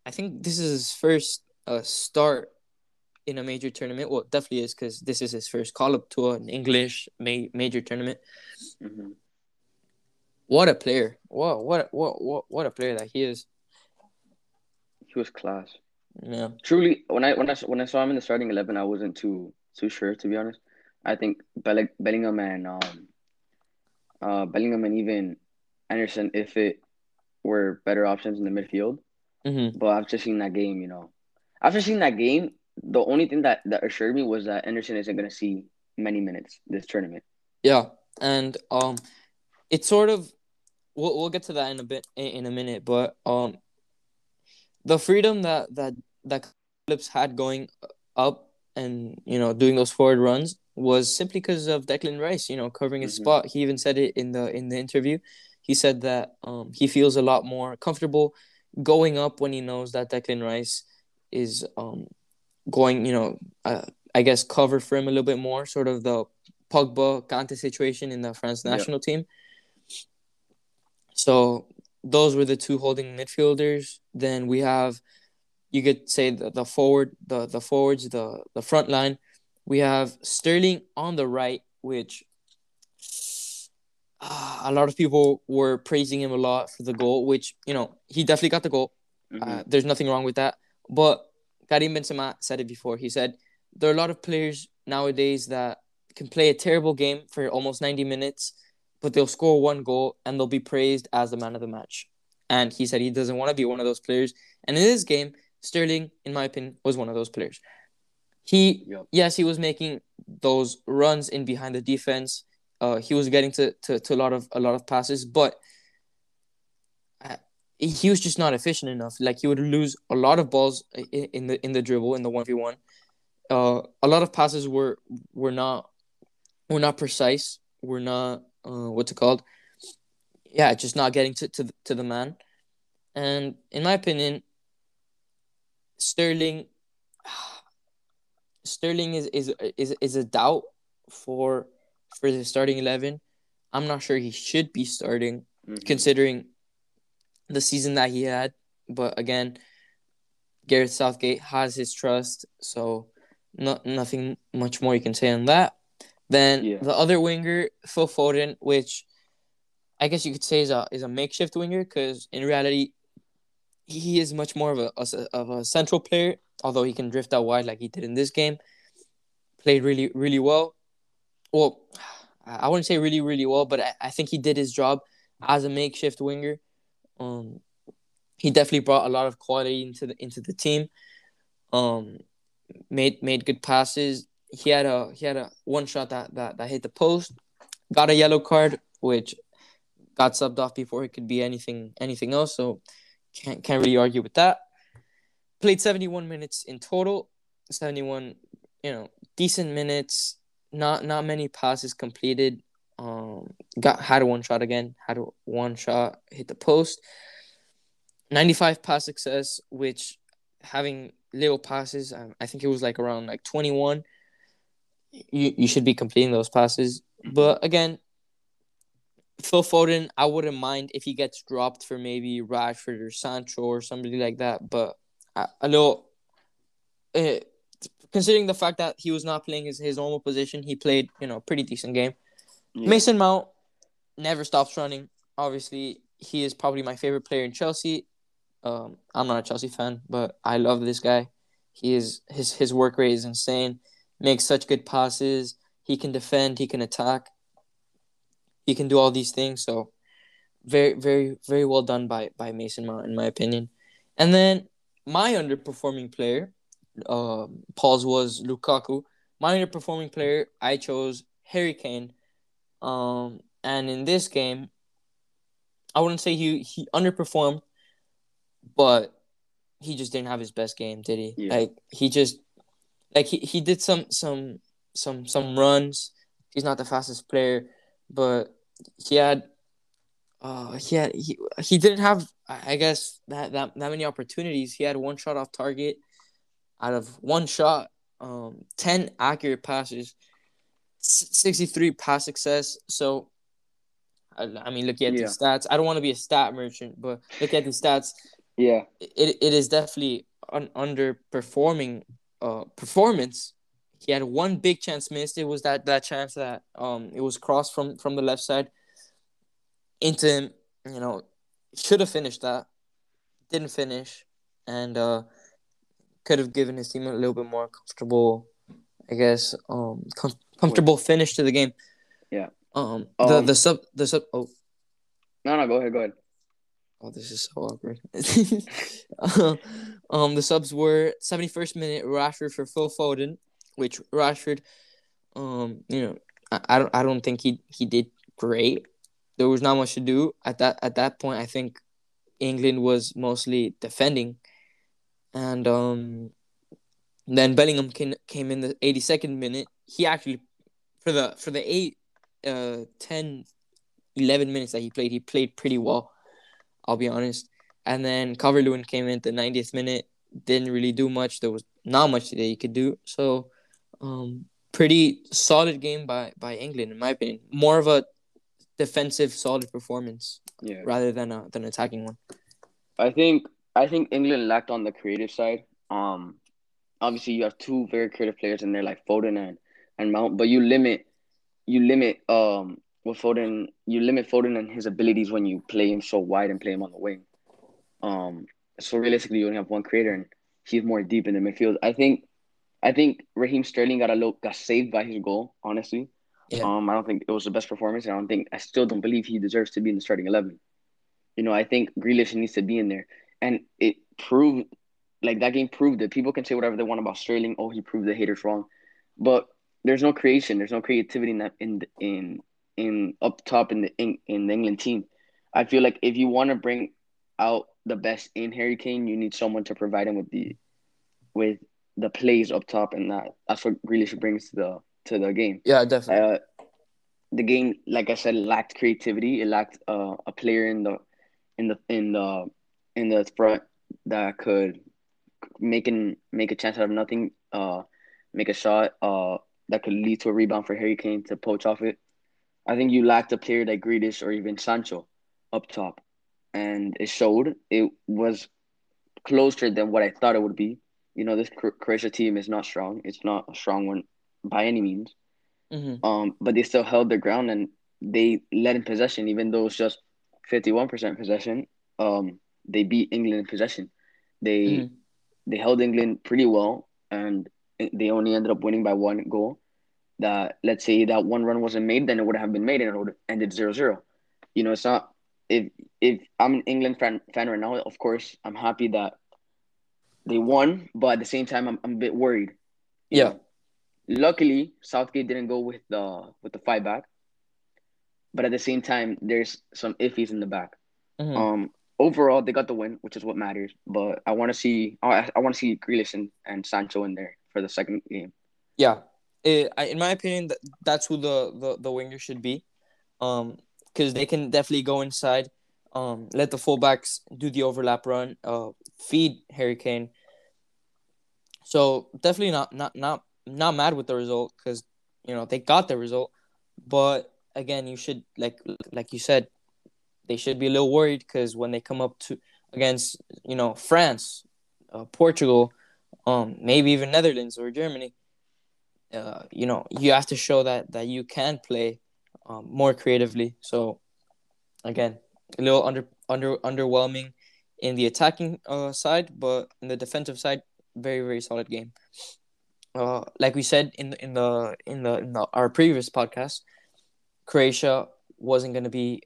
I think this is his first uh, start in a major tournament. Well, definitely is because this is his first call up to an English ma- major tournament. Mm-hmm. What a player! What what what what what a player that he is. He was class. Yeah. Truly, when I when I when I saw him in the starting eleven, I wasn't too too sure to be honest. I think Bellingham and um uh, Bellingham and even Henderson if it were better options in the midfield. Mm-hmm. But after seeing that game, you know, after seeing that game, the only thing that, that assured me was that Henderson isn't going to see many minutes this tournament. Yeah, and um, it's sort of we'll we'll get to that in a bit in a minute, but um, the freedom that that that Phillips had going up and you know doing those forward runs was simply because of Declan Rice, you know, covering his mm-hmm. spot. He even said it in the in the interview. He said that um, he feels a lot more comfortable going up when he knows that Declan Rice is um, going, you know, uh, I guess cover for him a little bit more, sort of the Pogba Kante situation in the France national team. So those were the two holding midfielders. Then we have, you could say the, the forward, the the forwards, the the front line we have Sterling on the right, which uh, a lot of people were praising him a lot for the goal, which, you know, he definitely got the goal. Mm-hmm. Uh, there's nothing wrong with that. But Karim Benzema said it before. He said, there are a lot of players nowadays that can play a terrible game for almost 90 minutes, but they'll score one goal and they'll be praised as the man of the match. And he said he doesn't want to be one of those players. And in this game, Sterling, in my opinion, was one of those players. He yep. yes, he was making those runs in behind the defense. Uh, he was getting to, to, to a lot of a lot of passes, but he was just not efficient enough. Like he would lose a lot of balls in, the in the dribble in the one v one. Uh, a lot of passes were were not were not precise. Were not uh, what's it called? Yeah, just not getting to to to the man. And in my opinion, Sterling Sterling is is is is a doubt for for the starting eleven. I'm not sure he should be starting, mm-hmm. considering the season that he had. But again, Gareth Southgate has his trust, so not nothing much more you can say on that. Then yeah. the other winger, Phil Foden, which I guess you could say is a is a makeshift winger because in reality, he is much more of a, a, of a central player although he can drift out wide like he did in this game. Played really, really well. Well, I wouldn't say really really well, but I, I think he did his job as a makeshift winger. Um, he definitely brought a lot of quality into the into the team. Um, made made good passes. He had a he had a one shot that that, that hit the post. Got a yellow card, which got subbed off before it could be anything anything else. So can't can't really argue with that. Played 71 minutes in total. 71, you know, decent minutes. Not not many passes completed. Um, got had a one shot again. Had a one shot hit the post. 95 pass success, which having little passes, um, I think it was like around like 21. You you should be completing those passes. But again, Phil Foden, I wouldn't mind if he gets dropped for maybe Rashford or Sancho or somebody like that. But I, I know, uh, considering the fact that he was not playing his, his normal position, he played you know pretty decent game. Yeah. Mason Mount never stops running. Obviously, he is probably my favorite player in Chelsea. Um, I'm not a Chelsea fan, but I love this guy. He is his his work rate is insane. Makes such good passes. He can defend. He can attack. He can do all these things. So, very very very well done by by Mason Mount in my opinion. And then my underperforming player, uh, Paul's was Lukaku. My underperforming player, I chose Harry Kane. Um, and in this game, I wouldn't say he he underperformed, but he just didn't have his best game, did he? Yeah. Like he just like he, he did some some some some runs. He's not the fastest player, but he had uh he had he, he didn't have I guess that, that that many opportunities. He had one shot off target out of one shot, um 10 accurate passes, 63 pass success. So I, mean, look at yeah. the stats. I don't want to be a stat merchant, but look at the stats. Yeah, it it is definitely an underperforming uh performance. He had one big chance missed. It was that that chance that um it was crossed from from the left side into him. You know, should have finished that. Didn't finish, and uh could have given his team a little bit more comfortable, I guess, um com- comfortable finish to the game. Yeah. Um, the um, the sub the sub. Oh, no, no, go ahead, go ahead. Oh, this is so awkward. um, the subs were 71st minute Rashford for Phil Foden, which Rashford, um, you know, I, I don't I don't think he he did great. There was not much to do at that at that point. I think England was mostly defending, and um, then Bellingham came came in the 82nd minute. He actually for the for the eight uh 10 11 minutes that he played, he played pretty well. I'll be honest. And then Calvert Lewin came in the 90th minute, didn't really do much. There was not much that he could do. So, um, pretty solid game by by England, in my opinion. More of a defensive, solid performance, yeah, rather than a than attacking one. I think I think England lacked on the creative side. Um, obviously you have two very creative players in there like Foden and and Mount, but you limit you limit um with Foden, you limit Foden and his abilities when you play him so wide and play him on the wing. Um, so realistically, you only have one creator, and he's more deep in the midfield. I think, I think Raheem Sterling got a little got saved by his goal. Honestly, yeah. um, I don't think it was the best performance, and I don't think I still don't believe he deserves to be in the starting eleven. You know, I think Grealish needs to be in there, and it proved like that game proved it. People can say whatever they want about Sterling. Oh, he proved the haters wrong, but there's no creation, there's no creativity in that in in in up top in the in, in the England team. I feel like if you want to bring out the best in Harry Kane, you need someone to provide him with the with the plays up top, and that that's what Grealish brings to the to the game. Yeah, definitely. Uh, the game, like I said, lacked creativity. It lacked uh, a player in the in the in the in the front that could make an, make a chance out of nothing. Uh, make a shot. Uh, that could lead to a rebound for Harry Kane to poach off it. I think you lacked a player like Grealish or even Sancho up top, and it showed. It was closer than what I thought it would be. You know, this Croatia team is not strong. It's not a strong one by any means. Mm-hmm. Um, but they still held their ground and they led in possession, even though it's just fifty-one percent possession. Um, they beat England in possession. They mm-hmm. they held England pretty well, and they only ended up winning by one goal. that let's say that one run wasn't made, then it would have been made and it would have ended 0-0. You know, it's not if if I'm an England fan fan right now, of course I'm happy that they won, but at the same time I'm, I'm a bit worried. you Yeah. know. Luckily, Southgate didn't go with the with the five back, but at the same time, there's some iffies in the back. Mhm. Um, overall, they got the win, which is what matters. But I want to see, I, I want to see Grealish and, and Sancho in there for the second game. Yeah, Eh, I, in my opinion, that, that's who the, the, the winger should be, um, because they can definitely go inside, um, let the fullbacks do the overlap run, uh, feed Harry Kane. So definitely not not not not mad with the result because you know they got the result, but again, you should like like you said, they should be a little worried because when they come up to against you know France, uh, Portugal, um, maybe even Netherlands or Germany uh, you know, you have to show that that you can play um, more creatively. So again, a little under under underwhelming in the attacking uh, side, but in the defensive side, very very solid game. Uh, like we said in in the in the, in the our previous podcast, Croatia wasn't going to be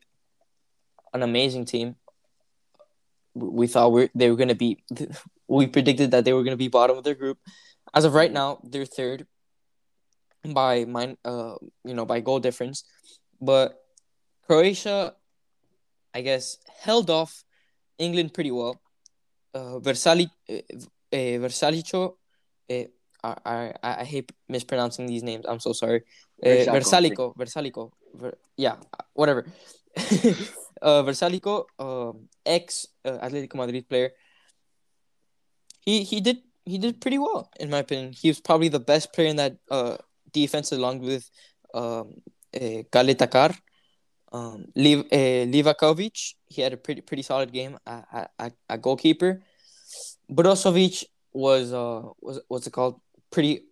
an amazing team. We thought we they were going to be. We predicted that they were going to be bottom of their group. As of right now, they're third by mine uh you know by goal difference but croatia i guess held off england pretty well uh versali uh, uh, versalico uh, I, I i hate mispronouncing these names i'm so sorry uh, Versalico. versalico versalico Ver, yeah whatever uh versalico um ex uh, atletico madrid player he he did he did pretty well in my opinion he was probably the best player in that uh defense along with um, uh. Um, Liv, uh, Livakovic, he had a pretty pretty solid game at, at, at goalkeeper. Brozovic was uh was what's it called pretty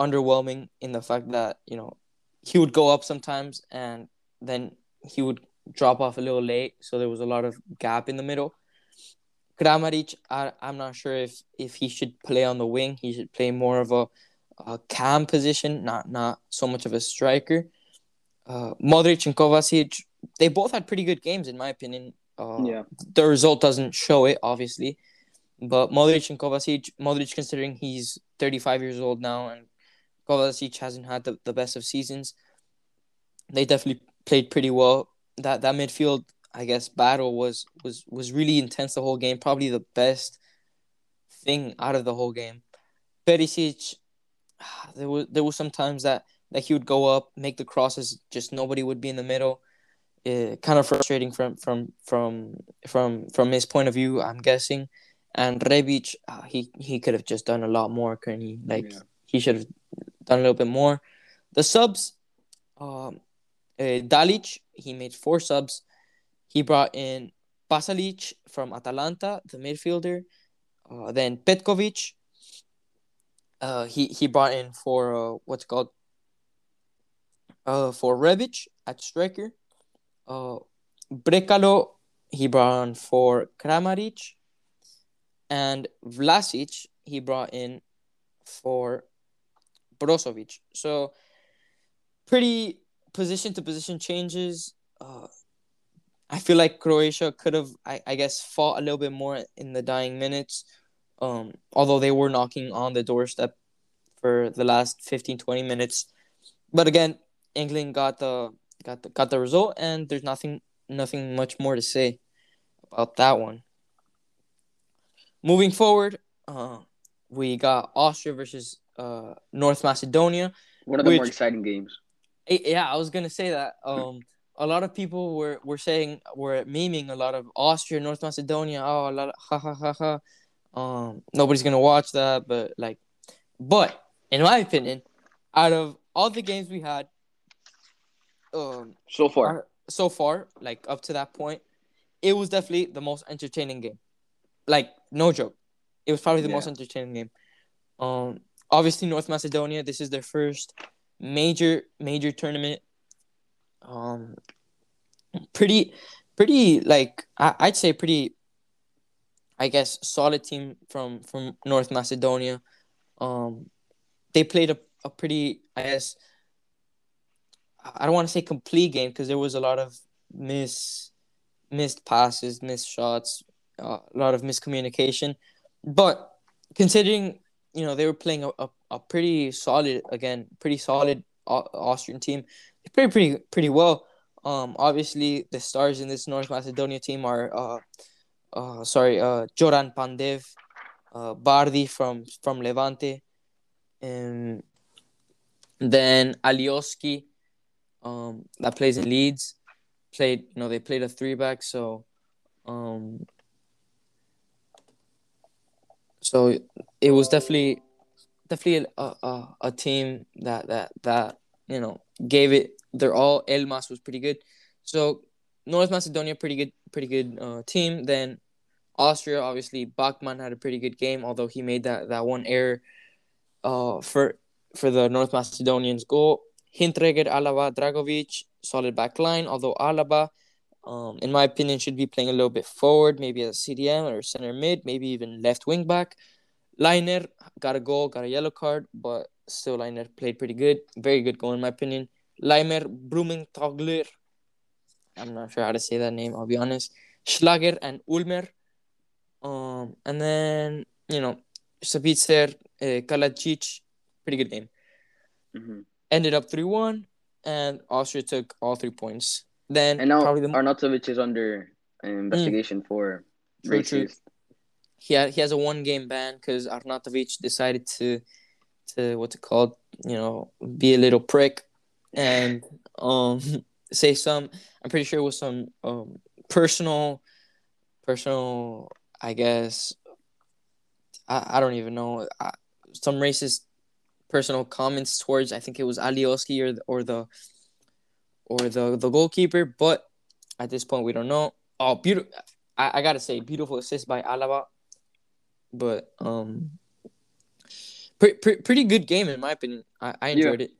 underwhelming in the fact that you know he would go up sometimes and then he would drop off a little late, so there was a lot of gap in the middle. Kramaric, I, I'm not sure if if he should play on the wing. He should play more of a uh, cam position, not not so much of a striker. Uh, Modric and Kovacic, they both had pretty good games in my opinion. Uh, Yeah. The result doesn't show it, obviously, but Modric and Kovacic, Modric considering he's 35 years old now, and Kovacic hasn't had the, the best of seasons. They definitely played pretty well. That that midfield, I guess, battle was was was really intense the whole game. Probably the best thing out of the whole game. Perisic, there was there was sometimes that that he would go up, make the crosses, just nobody would be in the middle. Uh, kind of frustrating from from from from from his point of view, I'm guessing. And Rebic, uh, he he could have just done a lot more, couldn't he? Like Yeah. he should have done a little bit more. The subs, um, uh, Dalic, he made four subs. He brought in Pasalic from Atalanta, the midfielder. Uh, then Petkovic, uh, he he brought in for uh, what's called uh, for Rebic at striker. Uh, Brekalo he brought on for Kramaric, and Vlasic he brought in for Brozovic. So pretty position to position changes. Uh, I feel like Croatia could have, I, I guess, fought a little bit more in the dying minutes. Um, although they were knocking on the doorstep for the last 15, 20 minutes. But again, England got the got the got the result, and there's nothing nothing much more to say about that one. Moving forward, uh, we got Austria versus uh, North Macedonia. One of the more exciting games. Eh, Yeah, I was gonna say that. Um, a lot of people were were saying were memeing a lot of Austria, North Macedonia. Oh, a lot of ha ha ha ha. Um, nobody's gonna watch that, but like, but in my opinion, out of all the games we had, um, So far. so far, like up to that point, it was definitely the most entertaining game. Like no joke, it was probably the most entertaining game. Um, obviously North Macedonia. This is their first major major tournament. Um, pretty, pretty like I, I'd say pretty. I guess solid team from from North Macedonia. Um, they played a, a pretty I guess I don't want to say complete game because there was a lot of miss missed passes, missed shots, uh, a lot of miscommunication. But considering you know they were playing a, a, a pretty solid again, pretty solid Austrian team, they played pretty pretty well. Um, obviously the stars in this North Macedonia team are uh, uh sorry, uh, Goran Pandev, uh, Bardhi from from Levante, and then Alioski, um, that plays in Leeds, played you know they played a three back, so um, so it was definitely definitely a, a, a team that that that you know gave it their all. Elmas was pretty good, so North Macedonia pretty good pretty good uh, team. Then Austria obviously Bachmann had a pretty good game, although he made that that one error uh, for for the North Macedonians goal. Hinteregger, Alaba, Dragovic, solid back line. Although Alaba, um, in my opinion, should be playing a little bit forward, maybe as a CDM or center mid, maybe even left wing back. Lainer got a goal, got a yellow card, but still Lainer played pretty good. Very good goal in my opinion. Laimer Brummentagler. I'm not sure how to say that name, I'll be honest. Schlager and Ulmer. Um, and then, you know, Sabitzer, uh, Kalajdzic, pretty good game. Mm-hmm. Ended up 3 1, and Austria took all three points. Then and now probably the... Arnautovic is under investigation mm. for true, true. He ha- he has a one game ban because Arnautovic decided to to what's it called you know be a little prick and um say some I'm pretty sure it was some um personal personal I guess I, I don't even know I, some racist personal comments towards I think it was Alioski or the, or the or the the goalkeeper, but at this point we don't know. Oh, beautiful! I, I gotta say, beautiful assist by Alaba, but um, pre- pre- pretty good game in my opinion. I, I enjoyed yeah. it.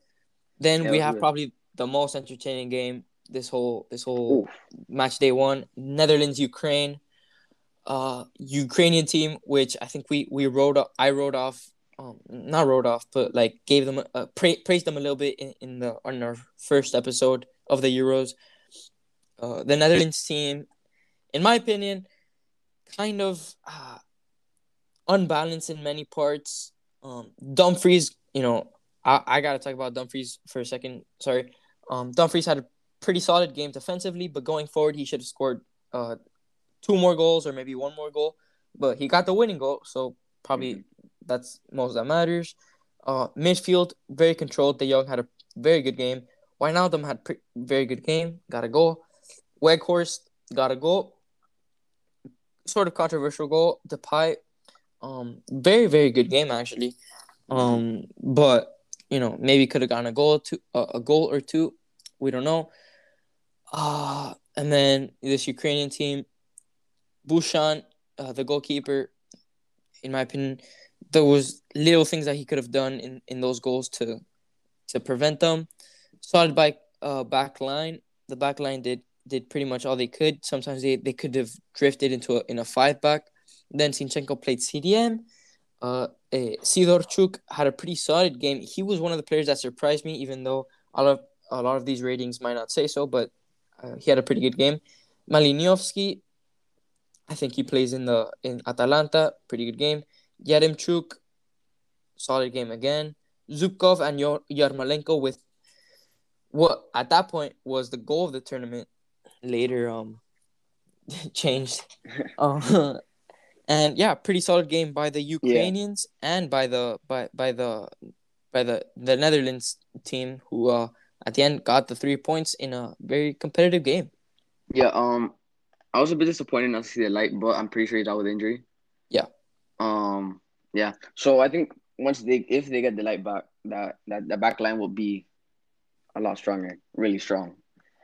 Then yeah, we have probably the most entertaining game this whole this whole Ooh. match day one Netherlands Ukraine uh Ukrainian team which I think we we wrote I wrote off um, not wrote off, but like gave them a, pra- praised them a little bit in, in the on our first episode of the Euros. Uh, the Netherlands team, in my opinion, kind of uh, unbalanced in many parts. Um, Dumfries, you know, I, I gotta talk about Dumfries for a second. Sorry, um, Dumfries had a pretty solid game defensively, but going forward, he should have scored uh, two more goals or maybe one more goal. But he got the winning goal, so probably mm-hmm that's most that matters. Uh, midfield very controlled. De Jong had a very good game. Wijnaldum had pre- very good game. Got a goal. Weghorst got a goal. Sort of controversial goal. Depay, um, very very good game actually. Um, but you know maybe could have gotten a goal to uh, a goal or two. We don't know. Uh, and then this Ukrainian team, Bushchan, uh, the goalkeeper, in my opinion, there was little things that he could have done in, in those goals to to prevent them. Solid by uh, back line. The back line did did pretty much all they could. Sometimes they, they could have drifted into a, in a five back. Then Zinchenko played CDM. Uh, uh, Sidorchuk had a pretty solid game. He was one of the players that surprised me, even though a lot of, a lot of these ratings might not say so, but uh, he had a pretty good game. Malinovsky, I think he plays in the in Atalanta, pretty good game. Yaremchuk, solid game again. Zubkov and Yarmolenko with what at that point was the goal of the tournament. Later, um, changed. uh, and yeah, pretty solid game by the Ukrainians yeah. and by the by by the by the the Netherlands team who uh at the end got the three points in a very competitive game. Yeah, um, I was a bit disappointed not to see de Ligt, but I'm pretty sure he's out with injury. Yeah. Um. Yeah. So I think once they, if they get de Ligt back, that that the back line will be a lot stronger, really strong.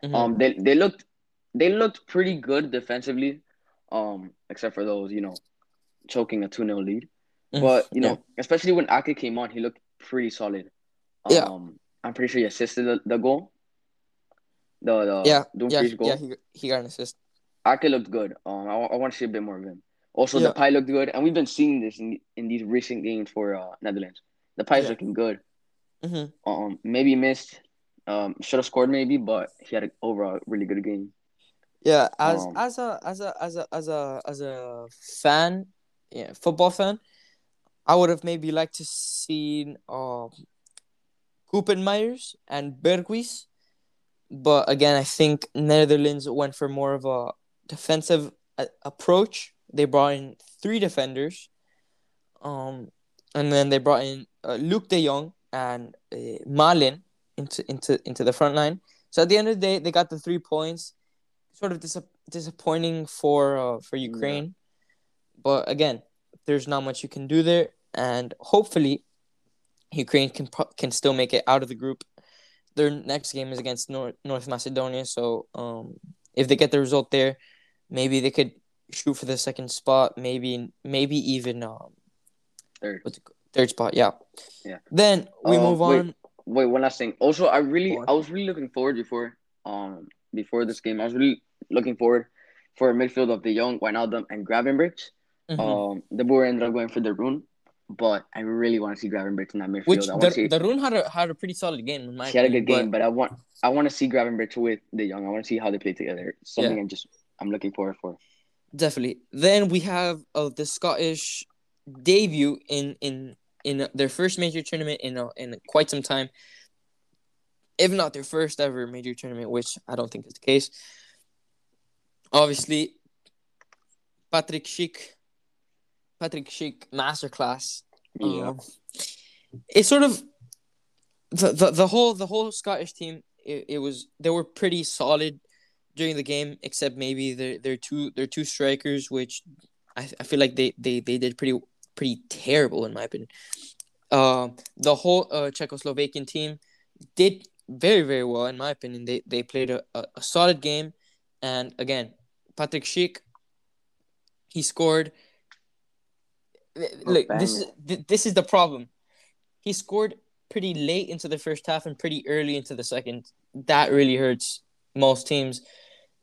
Mm-hmm. Um. They they looked they looked pretty good defensively, um, except for those you know, choking a two 0 lead. Mm-hmm. But you know, yeah. especially when Ake came on, he looked pretty solid. Um, yeah. I'm pretty sure he assisted the, the goal. The, the yeah, yeah, goal. yeah, he, he got an assist. Ake looked good. Um, I, I want to see a bit more of him. Also, yeah. pie looked good, and we've been seeing this in, in these recent games for uh, Netherlands. Depay's yeah. looking good. Mm-hmm. Um, maybe missed Um, should have scored maybe, but he had an overall really good game. Yeah, as Um, as a as a as a as a as a fan, yeah, football fan, I would have maybe liked to seen um Myers and Berghuis. But again, I think Netherlands went for more of a defensive a- approach. They brought in three defenders, um, and then they brought in uh, Luuk De Jong and uh, Malen into into into the front line. So at the end of the day, they got the three points. Sort of dis- disappointing for uh, for Ukraine, but again, there's not much you can do there, and hopefully, Ukraine can pro- can still make it out of the group. Their next game is against North North Macedonia, so um, if they get the result there, maybe they could shoot for the second spot, maybe maybe even um, Third. what's it, called? third spot, yeah. Yeah. Then we Uh, move on. Wait, one last thing. Also, I really, I was really looking forward before, um, before this game. I was really looking forward for a midfield of De Jong Wijnaldum and Gravenberch. Mhm. Um, de Boer ended up going for de Roon, but I really want to see Gravenberch in that midfield. Which I the, see. de Roon had a had a pretty solid game in my he had a good game, but I want, I want to see Gravenberch with De Jong. I want to see how they play together. Something Yeah. I'm just, I'm looking forward for. Definitely. Then we have uh, the Scottish debut in in in their first major tournament in uh, in quite some time, if not their first ever major tournament, which I don't think is the case. Obviously, Patrick Schick, Patrick Schick masterclass. Yeah. Um, it's sort of the, the the whole the whole Scottish team. It, it was they were pretty solid during the game, except maybe their their two their two strikers, which I, I feel like they, they they did pretty pretty terrible in my opinion. Uh, the whole uh, Czechoslovakian team did very very well in my opinion. They they played a, a, a solid game, and again, Patrick Schick, he scored. Look, this is this is the problem. He scored pretty late into the first half and pretty early into the second. That really hurts most teams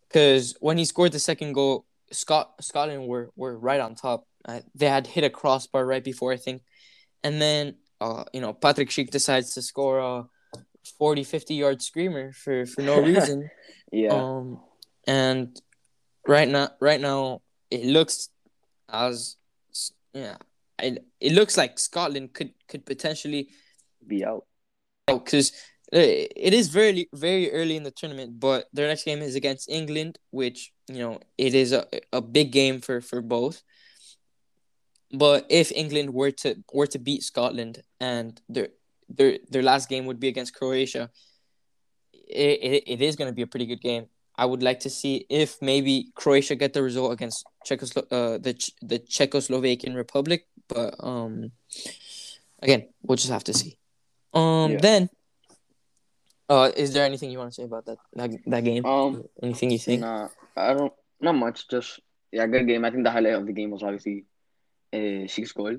because when he scored the second goal, Scott Scotland were were right on top. Uh, they had hit a crossbar right before I think, and then uh you know Patrick Schick decides to score a 40 50 yard screamer for for no reason. Yeah. Um, and right now, right now, it looks as yeah, it, it looks like Scotland could could potentially be out. because it is very very early in the tournament, but their next game is against England, which you know it is a, a big game for for both. But if England were to were to beat Scotland and their their their last game would be against Croatia, it, it, it is going to be a pretty good game. I would like to see if maybe Croatia get the result against Czechoslo- uh, the Ch- the Czechoslovakian Republic, but um, again, we'll just have to see. Um, Yeah. then, uh, is there anything you want to say about that that, that game? Um, anything you think? Nah, I don't. Not much. Just yeah, good game. I think the highlight of the game was obviously uh, Schick's goal.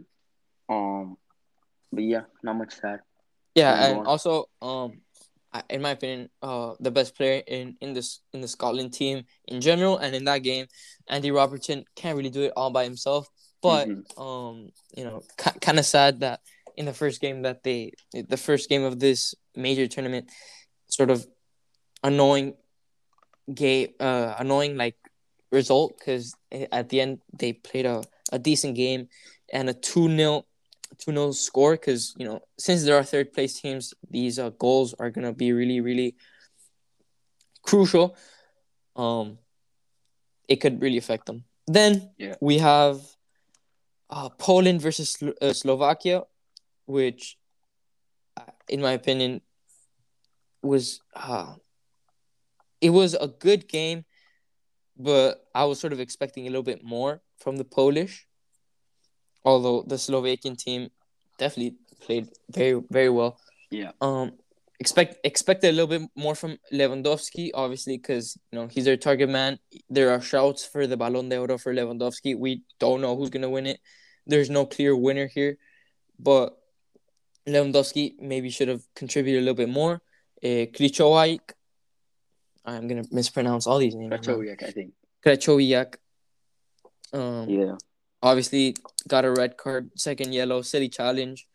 Um, but yeah, not much add. Yeah, and on. also, um, I- in my opinion, uh, the best player in in this in the Scotland team in general, and in that game, Andy Robertson can't really do it all by himself. But Mhm. um, you know, kind of sad that in the first game that they, the first game of this major tournament, sort of annoying game, uh, annoying like result because at the end they played a, a decent game and a 2 0 2 0 score because, you know, since there are third place teams, these uh, goals are going to be really, really crucial. Um, It could really affect them. Then Yeah. we have uh, Poland versus Slo- uh, Slovakia, which, uh, in my opinion, was uh, it was a good game, but I was sort of expecting a little bit more from the Polish. Although the Slovakian team definitely played very very well. Yeah. Um, expect expected a little bit more from Lewandowski, obviously, because you know he's their target man. There are shouts for the Ballon d'Oro for Lewandowski. We don't know who's gonna win it. There's no clear winner here, but Lewandowski maybe should have contributed a little bit more. Uh, Krychowiak, I'm gonna mispronounce all these names. Krachowiak, I think. Krychowiak. Um, Yeah. obviously got a red card, second yellow, silly challenge.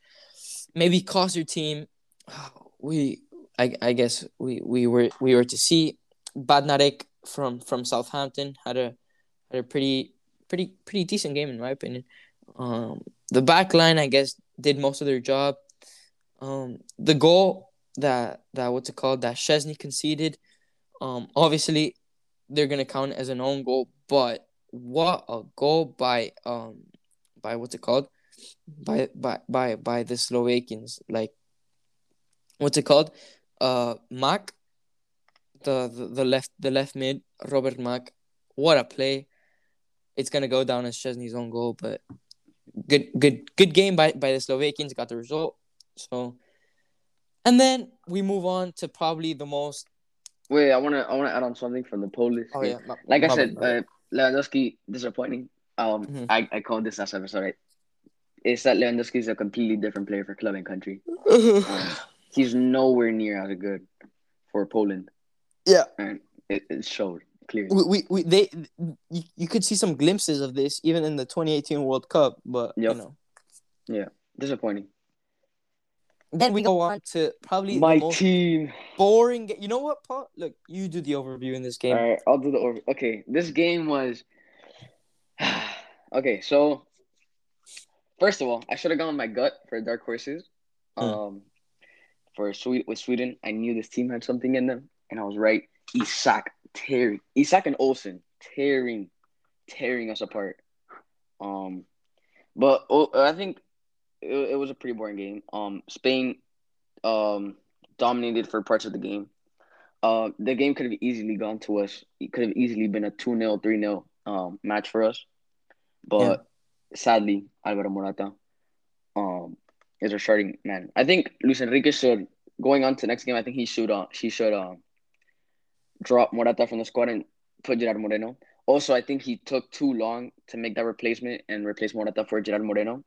Maybe cost your team. We I I guess we, we were we were to see Bednarek from from Southampton had a had a pretty pretty pretty decent game in my opinion. Um, the back line I guess did most of their job. Um, the goal that that what's it called that Szczesny conceded, um, obviously they're gonna count as an own goal, but what a goal by um by what's it called? By by by by the Slovakians. Like what's it called? Uh Mak the, the the left the left mid Robert Mak what a play. It's gonna go down as Szczesny's own goal but good good good game by by the Slovakians. Got the result. So and then we move on to probably the most Wait, I wanna I wanna add on something from the Polish. oh yeah my- Like I my said, uh, Lewandowski disappointing. Um, Mhm. I, I called this last episode. Right? It's that Lewandowski is a completely different player for club and country. Um, he's nowhere near as good for Poland, yeah and it, it showed clearly. we, we, we they you, you could see some glimpses of this even in the 2018 World Cup, but Yep. you know. Yeah, disappointing. Then we go on to probably My team. boring. ga- You know what, Paul? Look, you do the overview in this game. All right, I'll do the over. Okay, this game was. okay, so first of all, I should have gone with my gut for dark horses. Hmm. Um, for Sweden with Sweden, I knew this team had something in them, and I was right. Isak tearing, Isak and Olsen tearing, tearing us apart. Um, but oh, I think it, it was a pretty boring game. Um, Spain, um, dominated for parts of the game. Uh, the game could have easily gone to us. It could have easily been a 2 0, 3 0 um, match for us. But sadly, Alvaro Morata um, is our starting man. I think Luis Enrique should, going on to next game, I think he should, uh, he should um, drop Morata from the squad and put Gerard Moreno. Also, I think he took too long to make that replacement and replace Morata for Gerard Moreno.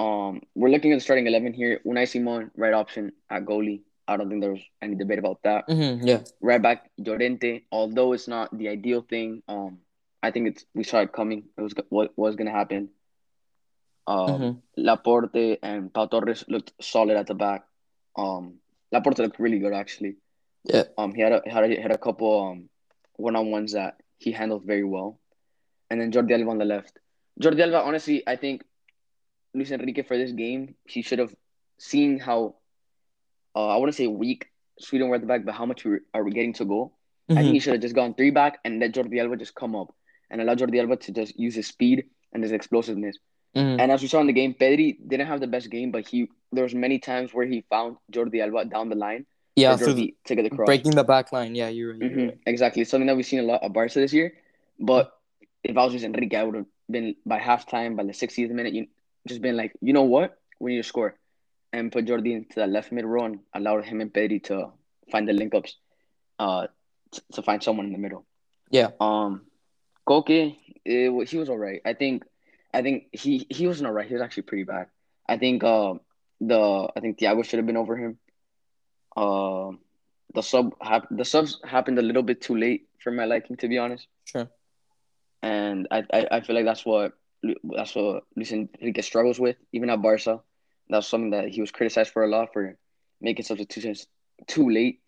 Um, we're looking at the starting eleven here. Unai Simon, right option at goalie. I don't think there's any debate about that. Mm-hmm, yeah. Right back, Llorente. Although it's not the ideal thing, um, I think it's we saw it coming. It was what was gonna happen. Um, Mhm. Laporte and Pau Torres looked solid at the back. Um, Laporte looked really good actually. Yeah. Um, he had a had a, had a couple um one on ones that he handled very well, and then Jordi Alba on the left. Jordi Alba, honestly, I think Luis Enrique for this game, he should have seen how uh, I wouldn't say weak Sweden were at the back, but how much we are we getting to goal. I think Mhm. he should have just gone three back and let Jordi Alba just come up and allow Jordi Alba to just use his speed and his explosiveness. Mhm. And as we saw in the game, Pedri didn't have the best game, but he there was many times where he found Jordi Alba down the line Yeah, Jordi to get the cross. breaking the back line. Yeah, you're Mhm, right. Exactly. Something that we've seen a lot of Barca this year. But if I was just Enrique, I would have been by halftime, by the 60th minute, you just been like, you know what? We need to score. And put Jordi into that left mid row and allowed him and Pedri to find the link ups, uh, t- to find someone in the middle. Yeah. Um, Koke, it, he was all right. I think, I think he he wasn't all right. He was actually pretty bad. I think uh, the I think Thiago should have been over him. Uh, the sub hap- the subs happened a little bit too late for my liking, to be honest. Sure. And I, I, I feel like that's what that's what Luis Enrique struggles with, even at Barca. That's something that he was criticized for a lot for making substitutions too late.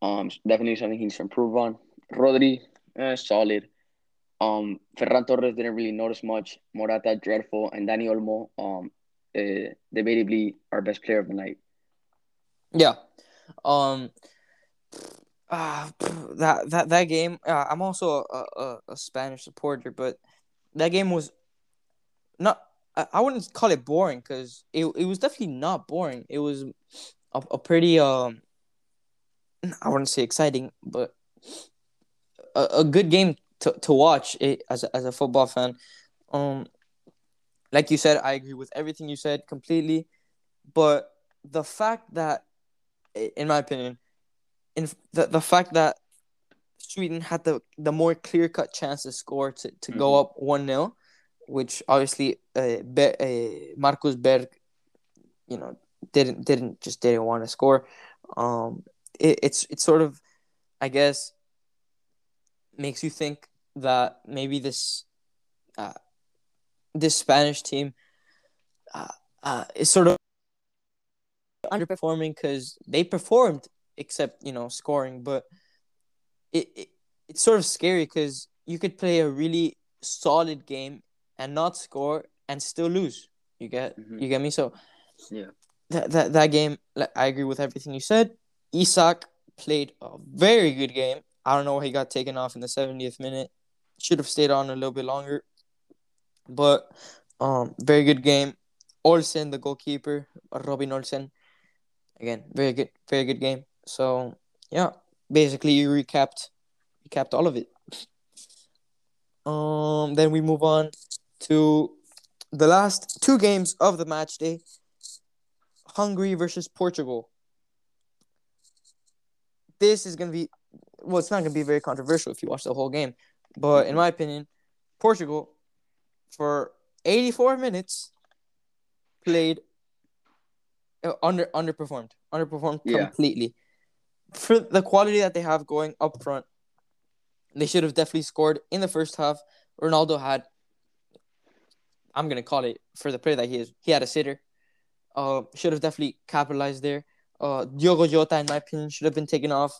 Um, definitely something he needs to improve on. Rodri, eh, solid. Um, Ferran Torres didn't really notice much. Morata, dreadful, and Dani Olmo, um, uh, debatably our best player of the night. Yeah. Um. Uh, that that that game. Uh, I'm also a, a, a Spanish supporter, but that game was not. I, I wouldn't call it boring because it it was definitely not boring. It was a, a pretty um. I wouldn't say exciting, but a, a good game to, to watch it, as a, as a football fan. Um, like you said, I agree with everything you said completely, but the fact that, in my opinion, in the, the fact that Sweden had the, the more clear cut chance to score to, to go Mhm. up one 0 which obviously uh, Be- uh, Marcus Berg, you know, didn't didn't just didn't want to score. Um, it, it's it's sort of, I guess, makes you think that maybe this, uh, this Spanish team, uh, uh, is sort of underperforming because they performed except you know scoring, but it, it it's sort of scary because you could play a really solid game and not score and still lose. You get Mhm. you get me? So Yeah. that that that game, like, I agree with everything you said. Isak played a very good game. I don't know why he got taken off in the 70th minute. Should have stayed on a little bit longer. But um very good game. Olsen, the goalkeeper, Robin Olsen. Again, very good, very good game. So yeah, basically you recapped recapped all of it. Um then we move on to the last two games of the match day. Hungary versus Portugal. This is gonna be well, it's not gonna be very controversial if you watch the whole game. But in my opinion, Portugal for 84 minutes played uh, under underperformed. Underperformed Yeah. completely. For the quality that they have going up front, they should have definitely scored in the first half. Ronaldo had I'm gonna call it for the player that he is. He had a sitter. Uh, should have definitely capitalized there. Uh, Diogo Jota, in my opinion, should have been taken off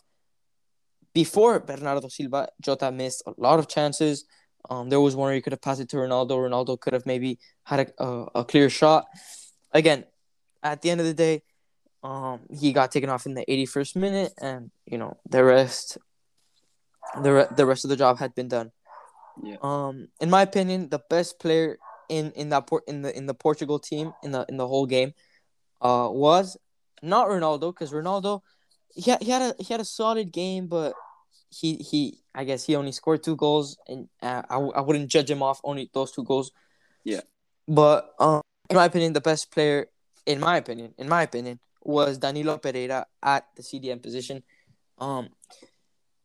before Bernardo Silva. Jota missed a lot of chances. Um, there was one where he could have passed it to Ronaldo. Ronaldo could have maybe had a, a, a clear shot. Again, at the end of the day, um, he got taken off in the 81st minute, and you know the rest, the re- the rest of the job had been done. Yeah. Um, in my opinion, the best player in in that port in the in the Portugal team in the in the whole game, uh, was not Ronaldo because Ronaldo, he had, he had a he had a solid game, but he he I guess he only scored two goals, and uh, I I wouldn't judge him off only those two goals. Yeah. But um, in my opinion, the best player, in my opinion, in my opinion, was Danilo Pereira at the CDM position. Um,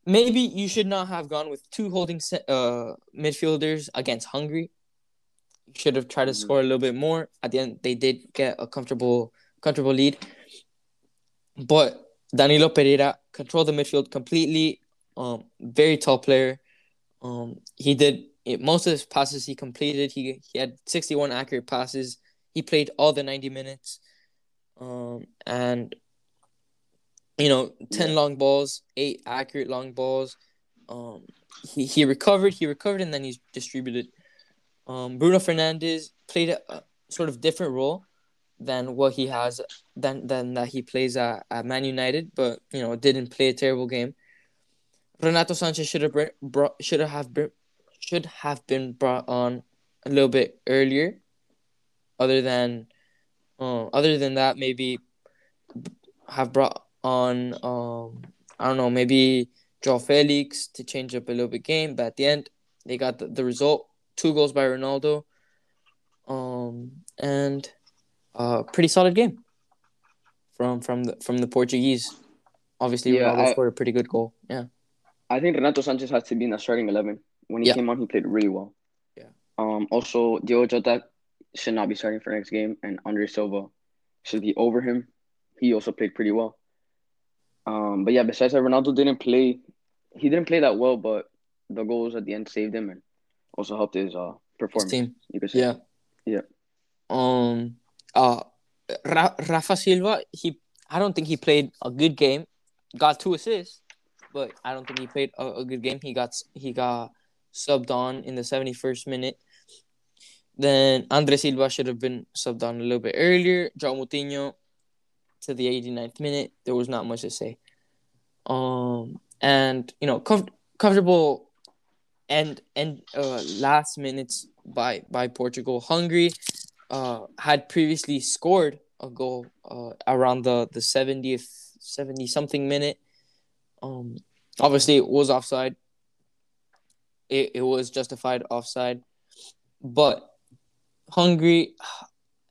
maybe you should not have gone with two holding uh midfielders against Hungary. You should have tried to Mhm. score a little bit more. At the end, they did get a comfortable comfortable lead. But Danilo Pereira controlled the midfield completely. Um, very tall player. Um, he did it, most of his passes he completed. He he had sixty one accurate passes. He played all the ninety minutes. Um, and you know, ten Yeah. long balls, eight accurate long balls. Um, he he recovered. He recovered, and then he's distributed. Um, Bruno Fernandes played a, a sort of different role than what he has than than that he plays at, at Man United, but you know didn't play a terrible game. Renato Sanches should have brought should have been should have been brought on a little bit earlier. Other than, uh, other than that, maybe have brought on um I don't know maybe Joao Felix to change up a little bit game, but at the end they got the, the result two goals by Ronaldo, um and a pretty solid game from from the from the Portuguese. Obviously, Yeah, Ronaldo I- scored a pretty good goal. Yeah, I think Renato Sanches has to be in the starting eleven. When he Yeah. came on, he played really well. Yeah. Um. Also, Diogo Jota should not be starting for next game, and Andre Silva should be over him. He also played pretty well. Um. But yeah, besides that, Ronaldo didn't play. He didn't play that well, but the goals at the end saved him and also helped his uh his performance. team. You could say. Yeah. Yeah. Um. Uh, Ra- Rafa Silva. He. I don't think he played a good game. Got two assists, but I don't think he played a, a good game. He got he got subbed on in the seventy first minute. Then Andre Silva should have been subbed on a little bit earlier. João Moutinho to the 89th minute. There was not much to say. Um, and you know, comf- comfortable and and uh, last minutes by by Portugal. Hungary uh, had previously scored a goal uh, around the the 70th 70 something minute. Um, obviously it was offside. It it was justified offside, but Hungary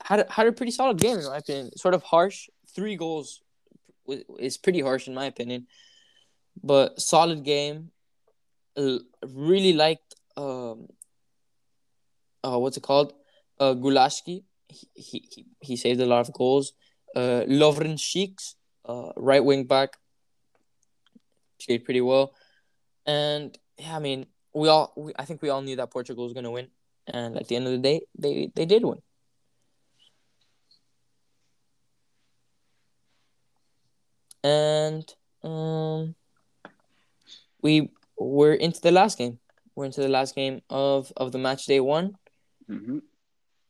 had a, had a pretty solid game in my opinion. Sort of harsh. Three goals is pretty harsh in my opinion, but solid game. Really liked um uh what's it called? Uh Gulacsi he he he, he saved a lot of goals. Uh Lovrencsics uh right wing back. Played pretty well. And yeah I mean we all we, I think we all knew that Portugal was going to win and at the end of the day they they did win and um, we we're into the last game. We're into the last game of of the match day one, hmm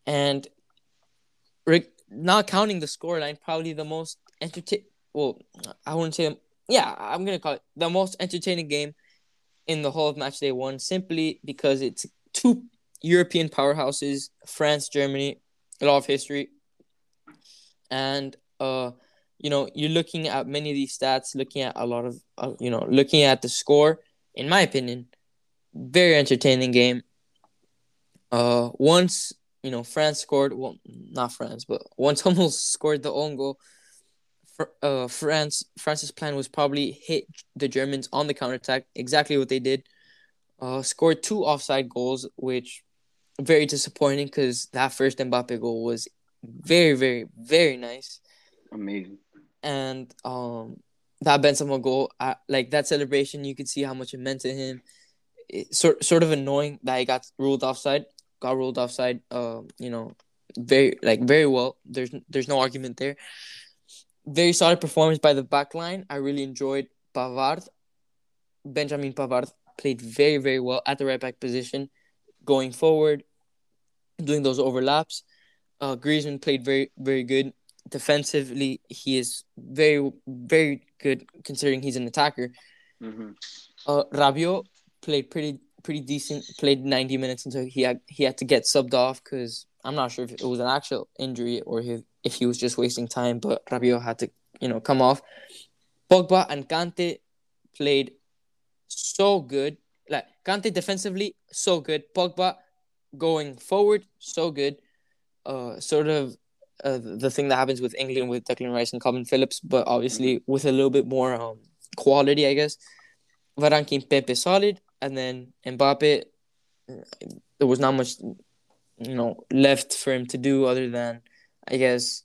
and Rick, not counting the scoreline, probably the most entertain. Well, I wouldn't say. Yeah, I'm gonna call it the most entertaining game in the whole of match day one, simply because it's two European powerhouses, France, Germany, a lot of history, and uh, you know, you're looking at many of these stats, looking at a lot of, uh, you know, looking at the score. In my opinion, very entertaining game. Uh, once you know France scored, well, not France, but once Hummels scored the own goal, uh, France France's plan was probably hit the Germans on the counterattack. Exactly what they did. Uh, scored two offside goals, which very disappointing because that first Mbappe goal was very, very, very nice, Amazing. and um, that Benzema goal, uh, like that celebration, you could see how much it meant to him. It, sort sort of annoying that he got ruled offside, got ruled offside. Um, you know, very like very well. There's there's no argument there. Very solid performance by the back line. I really enjoyed Pavard. Benjamin Pavard played very very well at the right back position, going forward, doing those overlaps. Uh, Griezmann played very very good defensively. He is very very good considering he's an attacker. hmm Uh, Rabiot played pretty pretty decent. Played ninety minutes until he had he had to get subbed off because I'm not sure if it was an actual injury or if, if he was just wasting time. But Rabiot had to you know come off. Pogba and Kante played so good. Like Kante defensively, so good. Pogba going forward, so good. Uh, sort of uh, the thing that happens with England with Declan Rice and Calvin Phillips, but obviously with a little bit more um quality, I guess. Varane and Pepe solid, and then Mbappe. There was not much, you know, left for him to do other than, I guess,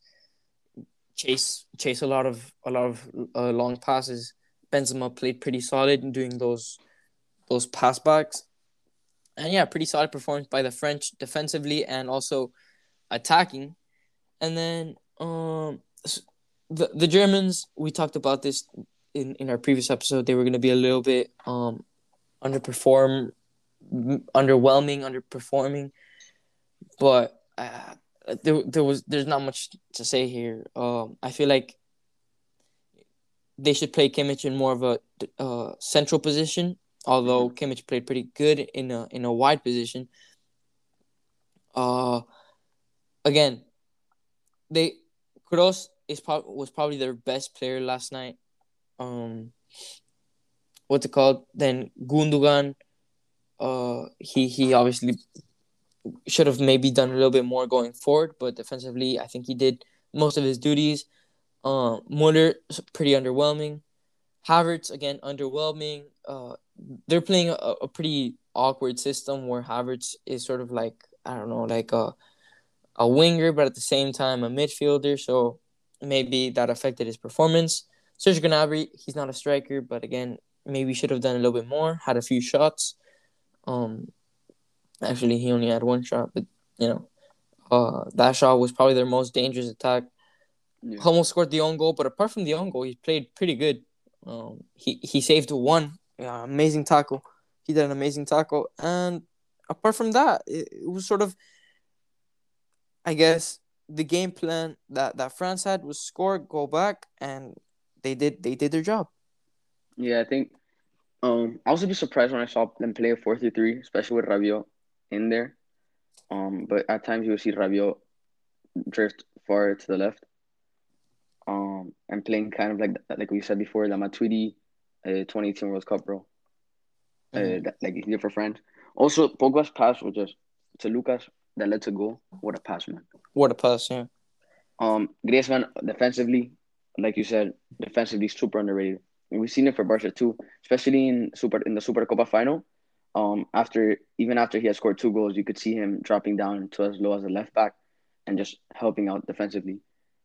chase chase a lot of a lot of uh, long passes. Benzema played pretty solid in doing those those pass backs, and yeah, pretty solid performance by the French defensively and also attacking. And then um the the Germans, we talked about this in, in our previous episode. They were going to be a little bit um underperform, underwhelming, underperforming, but uh, there there was there's not much to say here. Um, I feel like they should play Kimmich in more of a uh, central position. Although Kimmich played pretty good in a in a wide position. Uh, again, they Kroos is pro- was probably their best player last night. Um, what's it called? Then Gundogan, uh, he he obviously should have maybe done a little bit more going forward, but defensively, I think he did most of his duties. Uh, Muller pretty underwhelming. Havertz again underwhelming. Uh, they're playing a, a pretty awkward system where Havertz is sort of like I don't know, like a a winger, but at the same time a midfielder. So maybe that affected his performance. Serge Gnabry, he's not a striker, but again, maybe should have done a little bit more. Had a few shots. Um, actually, he only had one shot, but you know, uh, that shot was probably their most dangerous attack. Yeah. Hummel scored the own goal, but apart from the own goal, he played pretty good. Um, he he saved one yeah, amazing tackle. He did an amazing tackle, and apart from that, it, it was sort of, I guess, the game plan that, that France had was score, go back, and they did they did their job. Yeah, I think um I was a bit surprised when I saw them play a four three three, especially with Rabiot in there. Um, but at times you would see Rabiot drift far to the left. Um, and playing kind of like like we said before, the Matuidi, uh, 2018 World Cup, bro. Mhm. Uh, that, like he did for France. Also, Pogba's pass was just to Lucas that led to goal. What a pass, man. What a pass, yeah. Um, Griezmann defensively, like you said, defensively super underrated. And we've seen it for Barca too, especially in super in the Super Copa final. Um, after even after he had scored two goals, you could see him dropping down to as low as a left back and just helping out defensively.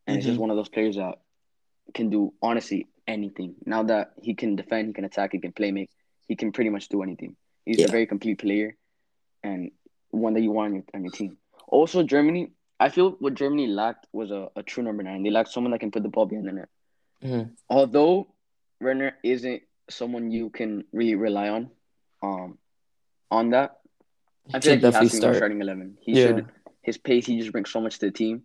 And he's just one of those players that can do honestly anything. Now that he can defend, he can attack, he can play make, he can pretty much do anything. He's Yeah. a very complete player and one that you want on your, on your team. Also, Germany, I feel what Germany lacked was a, a true number nine. They lacked someone that can put the ball behind the net. Mhm. Although Werner isn't someone you can really rely on, um, on that. I feel like he has to be start. starting eleven. He Yeah. should. His pace, he just brings so much to the team,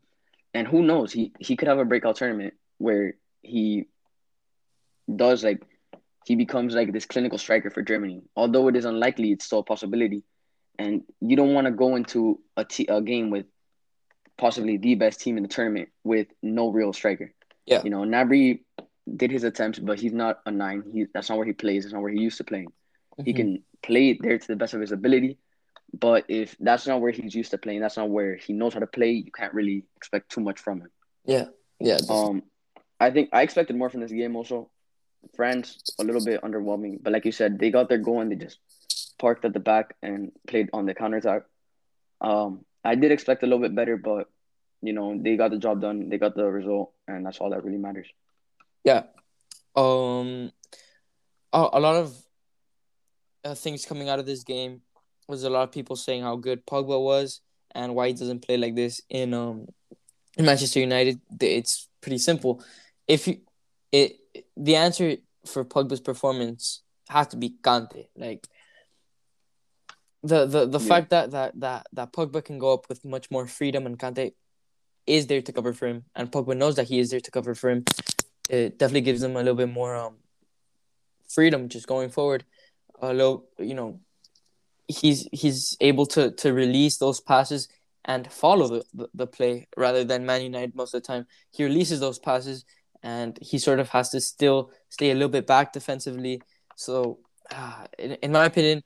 and who knows? He he could have a breakout tournament where he does like he becomes like this clinical striker for Germany. Although it is unlikely, it's still a possibility. And you don't want to go into a, t- a game with possibly the best team in the tournament with no real striker. Yeah. You know, Gnabry did his attempts, but he's not a nine. He that's not where he plays. That's not where he used to playing. He Mhm. can play there to the best of his ability, but if that's not where he's used to playing, that's not where he knows how to play. You can't really expect too much from him. Yeah. Yeah. definitely. Um, I think I expected more from this game. Also, France a little bit underwhelming, but like you said, they got their goal and they just parked at the back and played on the counterattack. Um, I did expect a little bit better, but you know they got the job done. They got the result, and that's all that really matters. Yeah. Um, a, a lot of uh, things coming out of this game was a lot of people saying how good Pogba was and why he doesn't play like this in um in Manchester United. It's pretty simple. If you it the answer for Pogba's performance has to be Kante. Like the the the Yeah. fact that that that that Pogba can go up with much more freedom and Kante is there to cover for him, and Pogba knows that he is there to cover for him. It definitely gives him a little bit more um freedom just going forward. A little, you know, he's he's able to to release those passes and follow the, the, the play rather than Man United most of the time. He releases those passes and he sort of has to still stay a little bit back defensively. So, uh, in, in my opinion,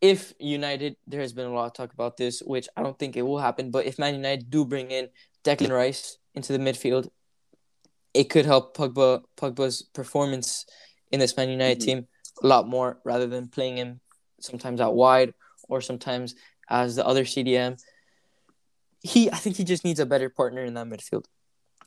if United, there has been a lot of talk about this, which I don't think it will happen, but if Man United do bring in Declan Rice into the midfield, it could help Pogba Pogba's performance in this Man United Mhm. team a lot more rather than playing him sometimes out wide or sometimes as the other CDM. He, I think he just needs a better partner in that midfield.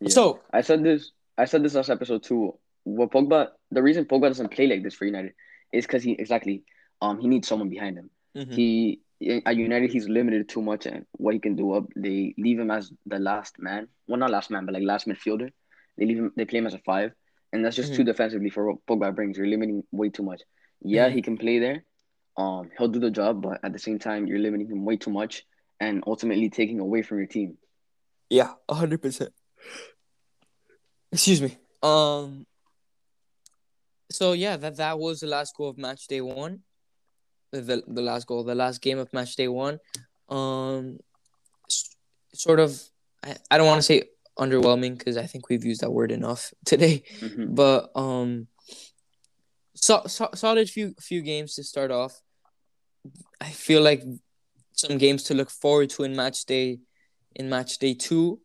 Yeah. So, I said this. I said this last episode too. What Pogba? The reason Pogba doesn't play like this for United is because he exactly. Um, he needs someone behind him. mhm. He at United he's limited too much and what he can do up. They leave him as the last man. Well, not last man, but like last midfielder. They leave him. They play him as a five, and that's just too defensively for what Pogba brings. You're limiting way too much. Yeah, Mhm. he can play there. Um, he'll do the job, but at the same time, you're limiting him way too much, and ultimately taking away from your team. Yeah, hundred percent. Excuse me. Um. So yeah, that that was the last goal of match day one. The the, last goal, the last game of match day one. Um, sort of. I, I don't want to say underwhelming because I think we've used that word enough today. Mhm. But um, so, so solid few few games to start off. I feel like some games to look forward to in match day, in match day two,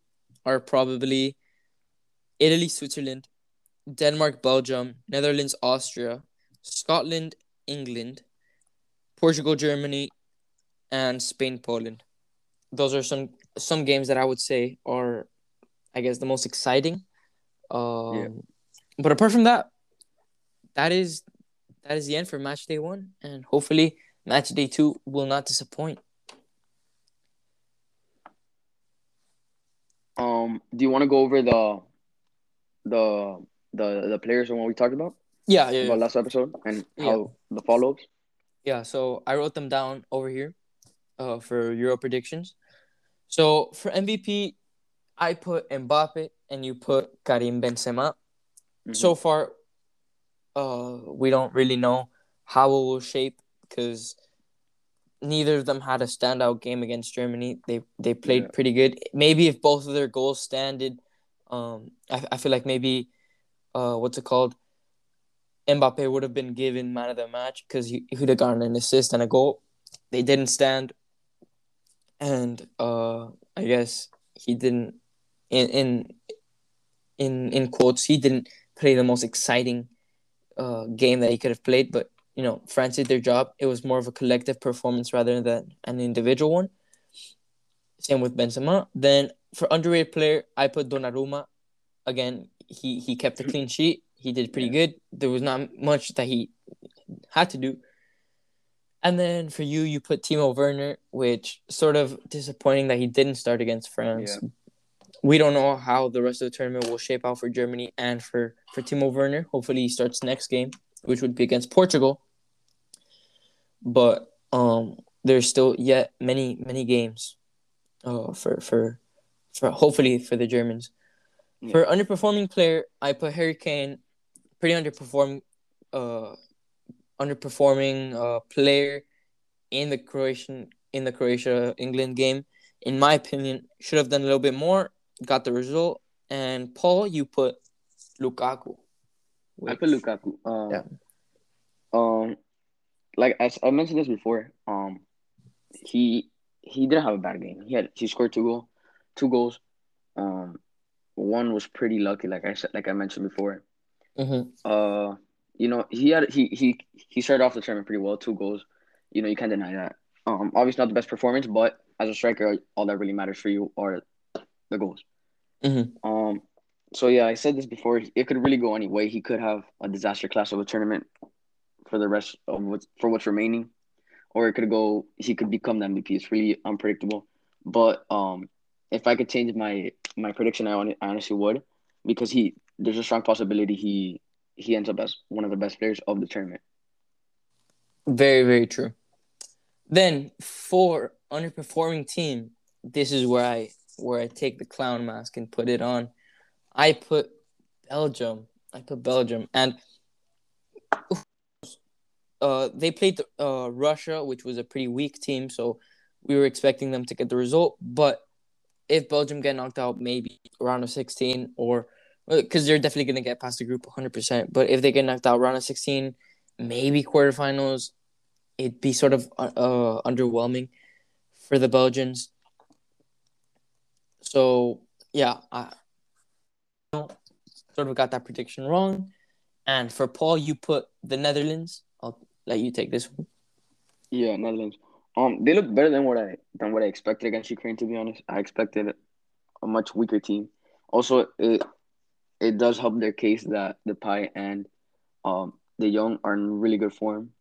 are probably Italy, Switzerland, Denmark, Belgium, Netherlands, Austria, Scotland, England, Portugal, Germany, and Spain, Poland. Those are some some games that I would say are, I guess, the most exciting. Um, Yeah. But apart from that, that is that is the end for match day one, and hopefully match day two will not disappoint. Um, do you want to go over the the the the players and what we talked about Yeah, yeah, about last episode and Yeah. how the follow ups? Yeah, so I wrote them down over here uh, for Euro predictions. So for MVP, I put Mbappe and you put Karim Benzema. Mm-hmm. So far, uh, we don't really know how it will shape because neither of them had a standout game against Germany. They they played Yeah. pretty good. Maybe if both of their goals standed, um, I, I feel like maybe, uh, what's it called? Mbappe would have been given man of the match because he, would have gotten an assist and a goal. They didn't stand, and uh, I guess he didn't. In in in in quotes, he didn't play the most exciting uh, game that he could have played. But you know, France did their job. It was more of a collective performance rather than an individual one. Same with Benzema. Then for underrated player, I put Donnarumma. Again, he he kept a clean sheet. He did pretty good. There was not much that he had to do. And then for you, you put Timo Werner, which sort of disappointing that he didn't start against France. we don't know how the rest of the tournament will shape out for Germany and for for Timo Werner. Hopefully, he starts next game, which would be against Portugal. But um, there's still yet many many games, uh, for for for hopefully for the Germans. Yeah. For underperforming player, I put Harry Kane, pretty underperforming, uh, underperforming uh player in the Croatian in the Croatia England game. In my opinion, should have done a little bit more. Got the result. And Paul, you put Lukaku. Which, I put Lukaku. Um, yeah. Um, like I, I mentioned this before. Um, he he didn't have a bad game. He had he scored two goal, two goals. Um, one was pretty lucky, like I said, like I mentioned before. Mm-hmm. Uh, you know, he had he he he started off the tournament pretty well, two goals. You know, you can't deny that. Um, obviously not the best performance, but as a striker, all that really matters for you are the goals. Mm-hmm. Um, so yeah, I said this before. It could really go any way. He could have a disaster class of a tournament for the rest of what's for what's remaining, or it could go. He could become the MVP. It's really unpredictable. But um, if I could change my my prediction, I, on, I honestly would, because he there's a strong possibility he he ends up as one of the best players of the tournament. Very very true. Then for underperforming team, this is where I where I take the clown mask and put it on. I put Belgium. I put Belgium, and uh, they played uh, Russia, which was a pretty weak team, so we were expecting them to get the result. But if Belgium get knocked out, maybe round of 16, or because they're definitely going to get past the group 100%. But if they get knocked out round of 16, maybe quarterfinals, it'd be sort of uh, uh underwhelming for the Belgians. So yeah, I sort of got that prediction wrong. And for Paul, you put the Netherlands. I'll let you take this one. Yeah, Netherlands. Um, they look better than what I than what I expected against Ukraine. To be honest, I expected a much weaker team. Also, it it does help their case that Depay and um De Jong are in really good form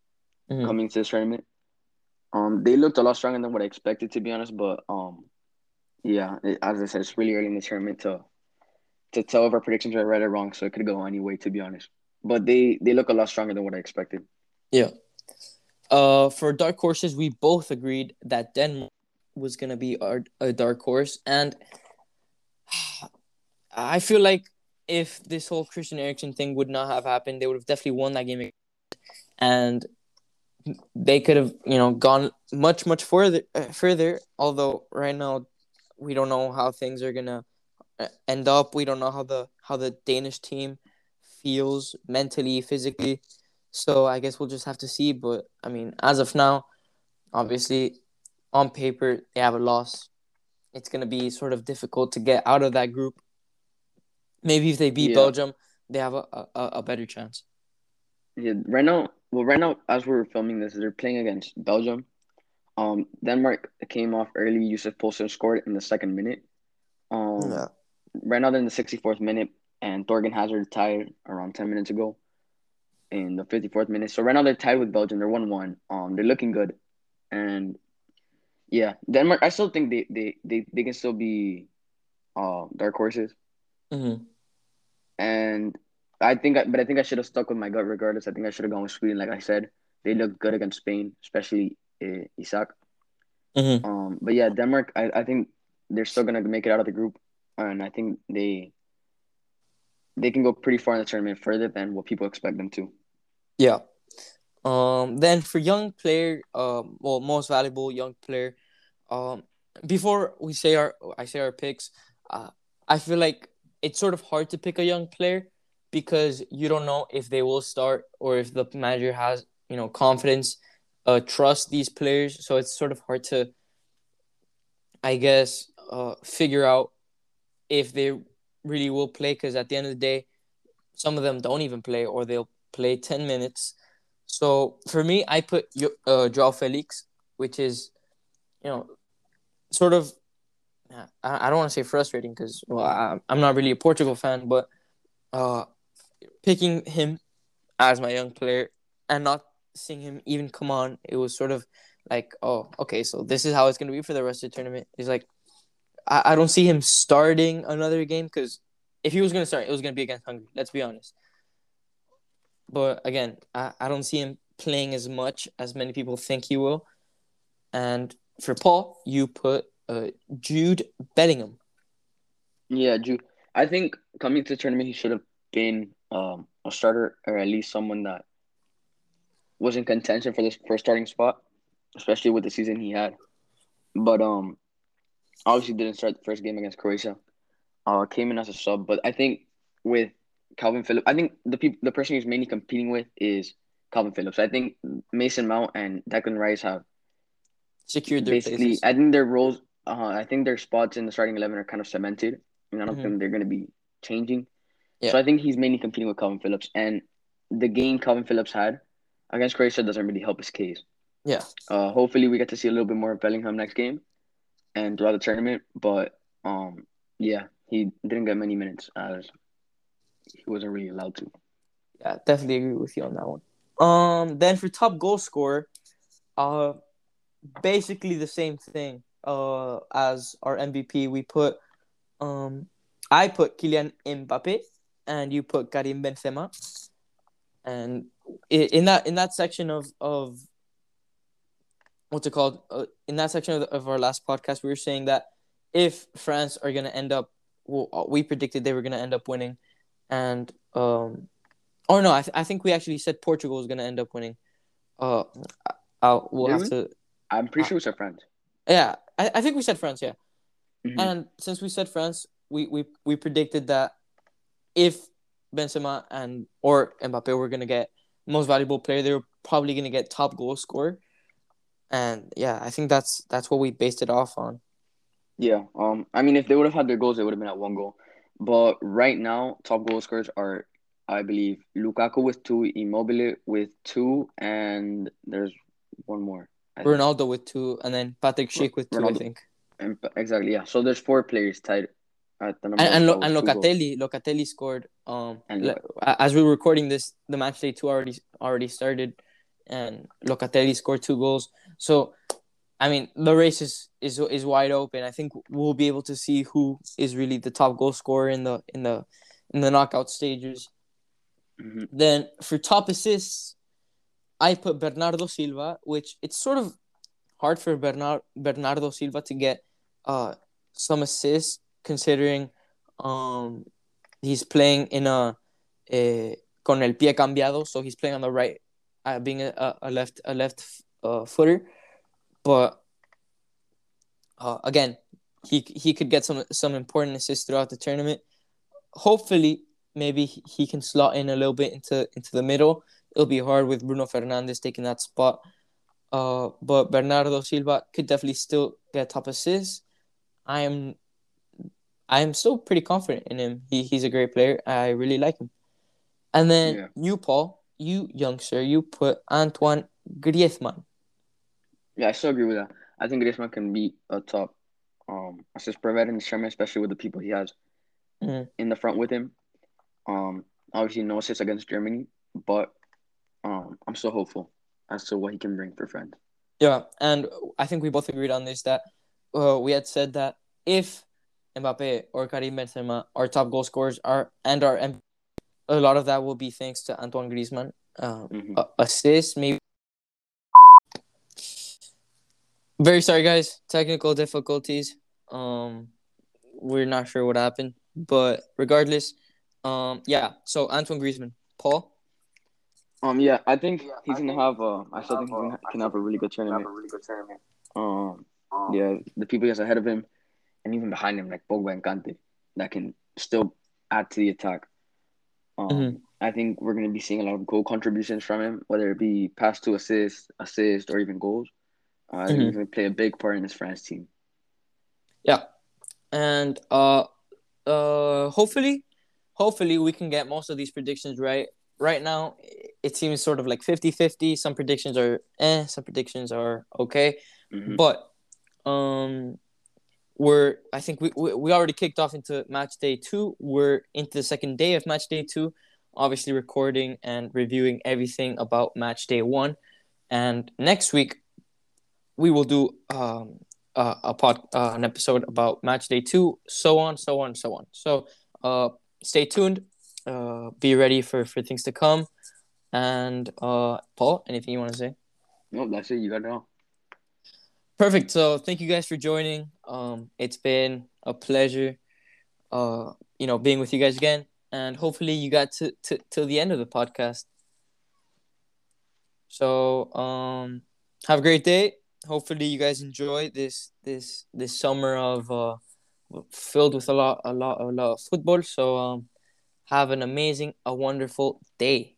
mm-hmm. coming to this tournament. Um, they looked a lot stronger than what I expected, to be honest. But um, yeah, it, as I said, it's really early in the tournament to to tell if our predictions are right or wrong. So it could go any way, to be honest. But they they look a lot stronger than what I expected. Yeah. Uh, for dark horses, we both agreed that Denmark was gonna be our a dark horse, and I feel like if this whole Christian Eriksen thing would not have happened, they would have definitely won that game, and they could have you know gone much much further uh, further although right now we don't know how things are gonna uh, end up. We don't know how the how the danish team feels mentally physically so i guess we'll just have to see but i mean as of now obviously on paper they have a loss it's gonna be sort of difficult to get out of that group maybe if they beat yeah. belgium they have a, a, a better chance yeah right now well, right now, as we're filming this, they're playing against Belgium. Um, Denmark came off early. Yussuf Poulsen scored in the second minute. Um, yeah. Right now, they're in the 64th minute, and Thorgan Hazard tied around 10 minutes ago in the 54th minute. So right now, they're tied with Belgium. They're 1 1. Um, they're looking good. And yeah, Denmark, I still think they, they, they, they can still be uh, dark horses. Mm-hmm. And I think, I, but I think I should have stuck with my gut regardless. I think I should have gone with Sweden. Like I said, they look good against Spain, especially uh, Isak. Mm-hmm. Um, but yeah, Denmark. I, I think they're still gonna make it out of the group, and I think they they can go pretty far in the tournament, further than what people expect them to. Yeah. Um. Then for young player, um, well, most valuable young player, um, before we say our, I say our picks, uh, I feel like it's sort of hard to pick a young player because you don't know if they will start or if the manager has you know confidence, uh, trust these players. So it's sort of hard to, I guess, uh, figure out if they really will play. Because at the end of the day, some of them don't even play or they'll play ten minutes. So for me, I put uh, Joao Felix, which is, you know, sort of I, don't want to say frustrating because well I, am not really a Portugal fan, but uh, picking him as my young player and not seeing him even come on, it was sort of like, oh, okay, so this is how it's gonna be for the rest of the tournament. It's like I, I don't see him starting another game because if he was gonna start, it was gonna be against Hungary. Let's be honest. But again, I, I don't see him playing as much as many people think he will. And for Paul, you put uh, Jude Bellingham. Yeah, Jude. I think coming to the tournament, he should have been um, a starter or at least someone that was in contention for this first starting spot, especially with the season he had. But um, obviously didn't start the first game against Croatia. Uh, came in as a sub, but I think with Calvin Phillips, I think the people, the person he's mainly competing with is Calvin Phillips. I think Mason Mount and Declan Rice have secured their basically. places. I think their roles. Uh, I think their spots in the starting eleven are kind of cemented, and I don't Mhm. think they're going to be changing. Yeah. So I think he's mainly competing with Calvin Phillips, and the game Calvin Phillips had against Croatia doesn't really help his case. Yeah. Uh, hopefully we get to see a little bit more of Bellingham next game, and throughout the tournament. But um, yeah, he didn't get many minutes as he wasn't really allowed to. Yeah, definitely agree with you on that one. Um, then for top goal scorer, uh, basically the same thing. Uh, as our MVP, we put, um, I put Kylian Mbappe, and you put Karim Benzema, and in that in that section of of what's it called? Uh, in that section of, the, of our last podcast, we were saying that if France are gonna end up, well, we predicted they were gonna end up winning, and um, or no, I, th- I think we actually said Portugal was gonna end up winning. Uh, I'll, we'll Did have to. I'm pretty Uh, sure we said France. Yeah, I, I think we said France. Yeah, Mhm. and since we said France, we we we predicted that if Benzema and or Mbappe were gonna get most valuable player, they were probably gonna get top goal scorer. And yeah, I think that's that's what we based it off on. Yeah. Um. I mean, if they would have had their goals, they would have been at one goal. But right now, top goal scorers are, I believe, Lukaku with two, Immobile with two, and there's one more. I think. Ronaldo with two, and then Patrick Schick with two, I think. And, exactly. Yeah. So there's four players tied at the number. And and, Lo- and two goals. Locatelli, Locatelli scored. Um, And as we were recording this, the match day two already already started, and Locatelli scored two goals. So, I mean, the race is is is wide open. I think we'll be able to see who is really the top goal scorer in the in the in the knockout stages. Mhm. Then for top assists, I put Bernardo Silva, which it's sort of hard for Bernard Bernardo Silva to get uh some assists considering um he's playing in a, a con el pie cambiado, so he's playing on the right, uh, being a, a- left a left uh, footer, but uh, again, he he could get some some important assists throughout the tournament. Hopefully, maybe he he can slot in a little bit into into the middle. It'll be hard with Bruno Fernandes taking that spot. Uh, but Bernardo Silva could definitely still get top assists. I am, I am still pretty confident in him. He he's a great player. I really like him. And then Yeah. you, Paul, you youngster, you put Antoine Griezmann. Yeah, I still agree with that. I think Griezmann can be a top um assist provider in the tournament, especially with the people he has Mhm. in the front with him. Um, obviously no assists against Germany, but um, I'm still hopeful as to what he can bring for France. Yeah, and I think we both agreed on this that uh, we had said that if Mbappe or Karim Benzema are top goal scorers are and are M- a lot of that will be thanks to Antoine Griezmann. Um, assists maybe. Very sorry, guys. Technical difficulties. Um, we're not sure what happened, but regardless, um, yeah. So Antoine Griezmann, Paul. Um, yeah, I think he's gonna have. Uh, I still think he's gonna can have a really good tournament. Um, yeah, the people he has ahead of him, and even behind him, like Pogba and Kante, that can still add to the attack. Um, Mhm. I think we're gonna be seeing a lot of goal contributions from him, whether it be pass to assist, assist, or even goals. Uh, I think Mhm. he's gonna play a big part in this France team. Yeah, and uh uh hopefully hopefully we can get most of these predictions right right now it seems sort of like 50-50 some predictions are eh some predictions are okay Mhm. but um we're i think we, we we already kicked off into match day two we're into the second day of match day two obviously recording and reviewing everything about match day one and next week we will do um uh, a pod uh, an episode about match day two, so on, so on, so on. So uh, stay tuned. Uh, be ready for for things to come. And uh, Paul, anything you want to say? No, that's it. You got it all. Perfect. So thank you guys for joining. Um, it's been a pleasure, uh, you know, being with you guys again, and hopefully you got to to till the end of the podcast. So um, have a great day. Hopefully you guys enjoy this this this summer of uh, filled with a lot a lot a lot of football. So um, have an amazing, a wonderful day.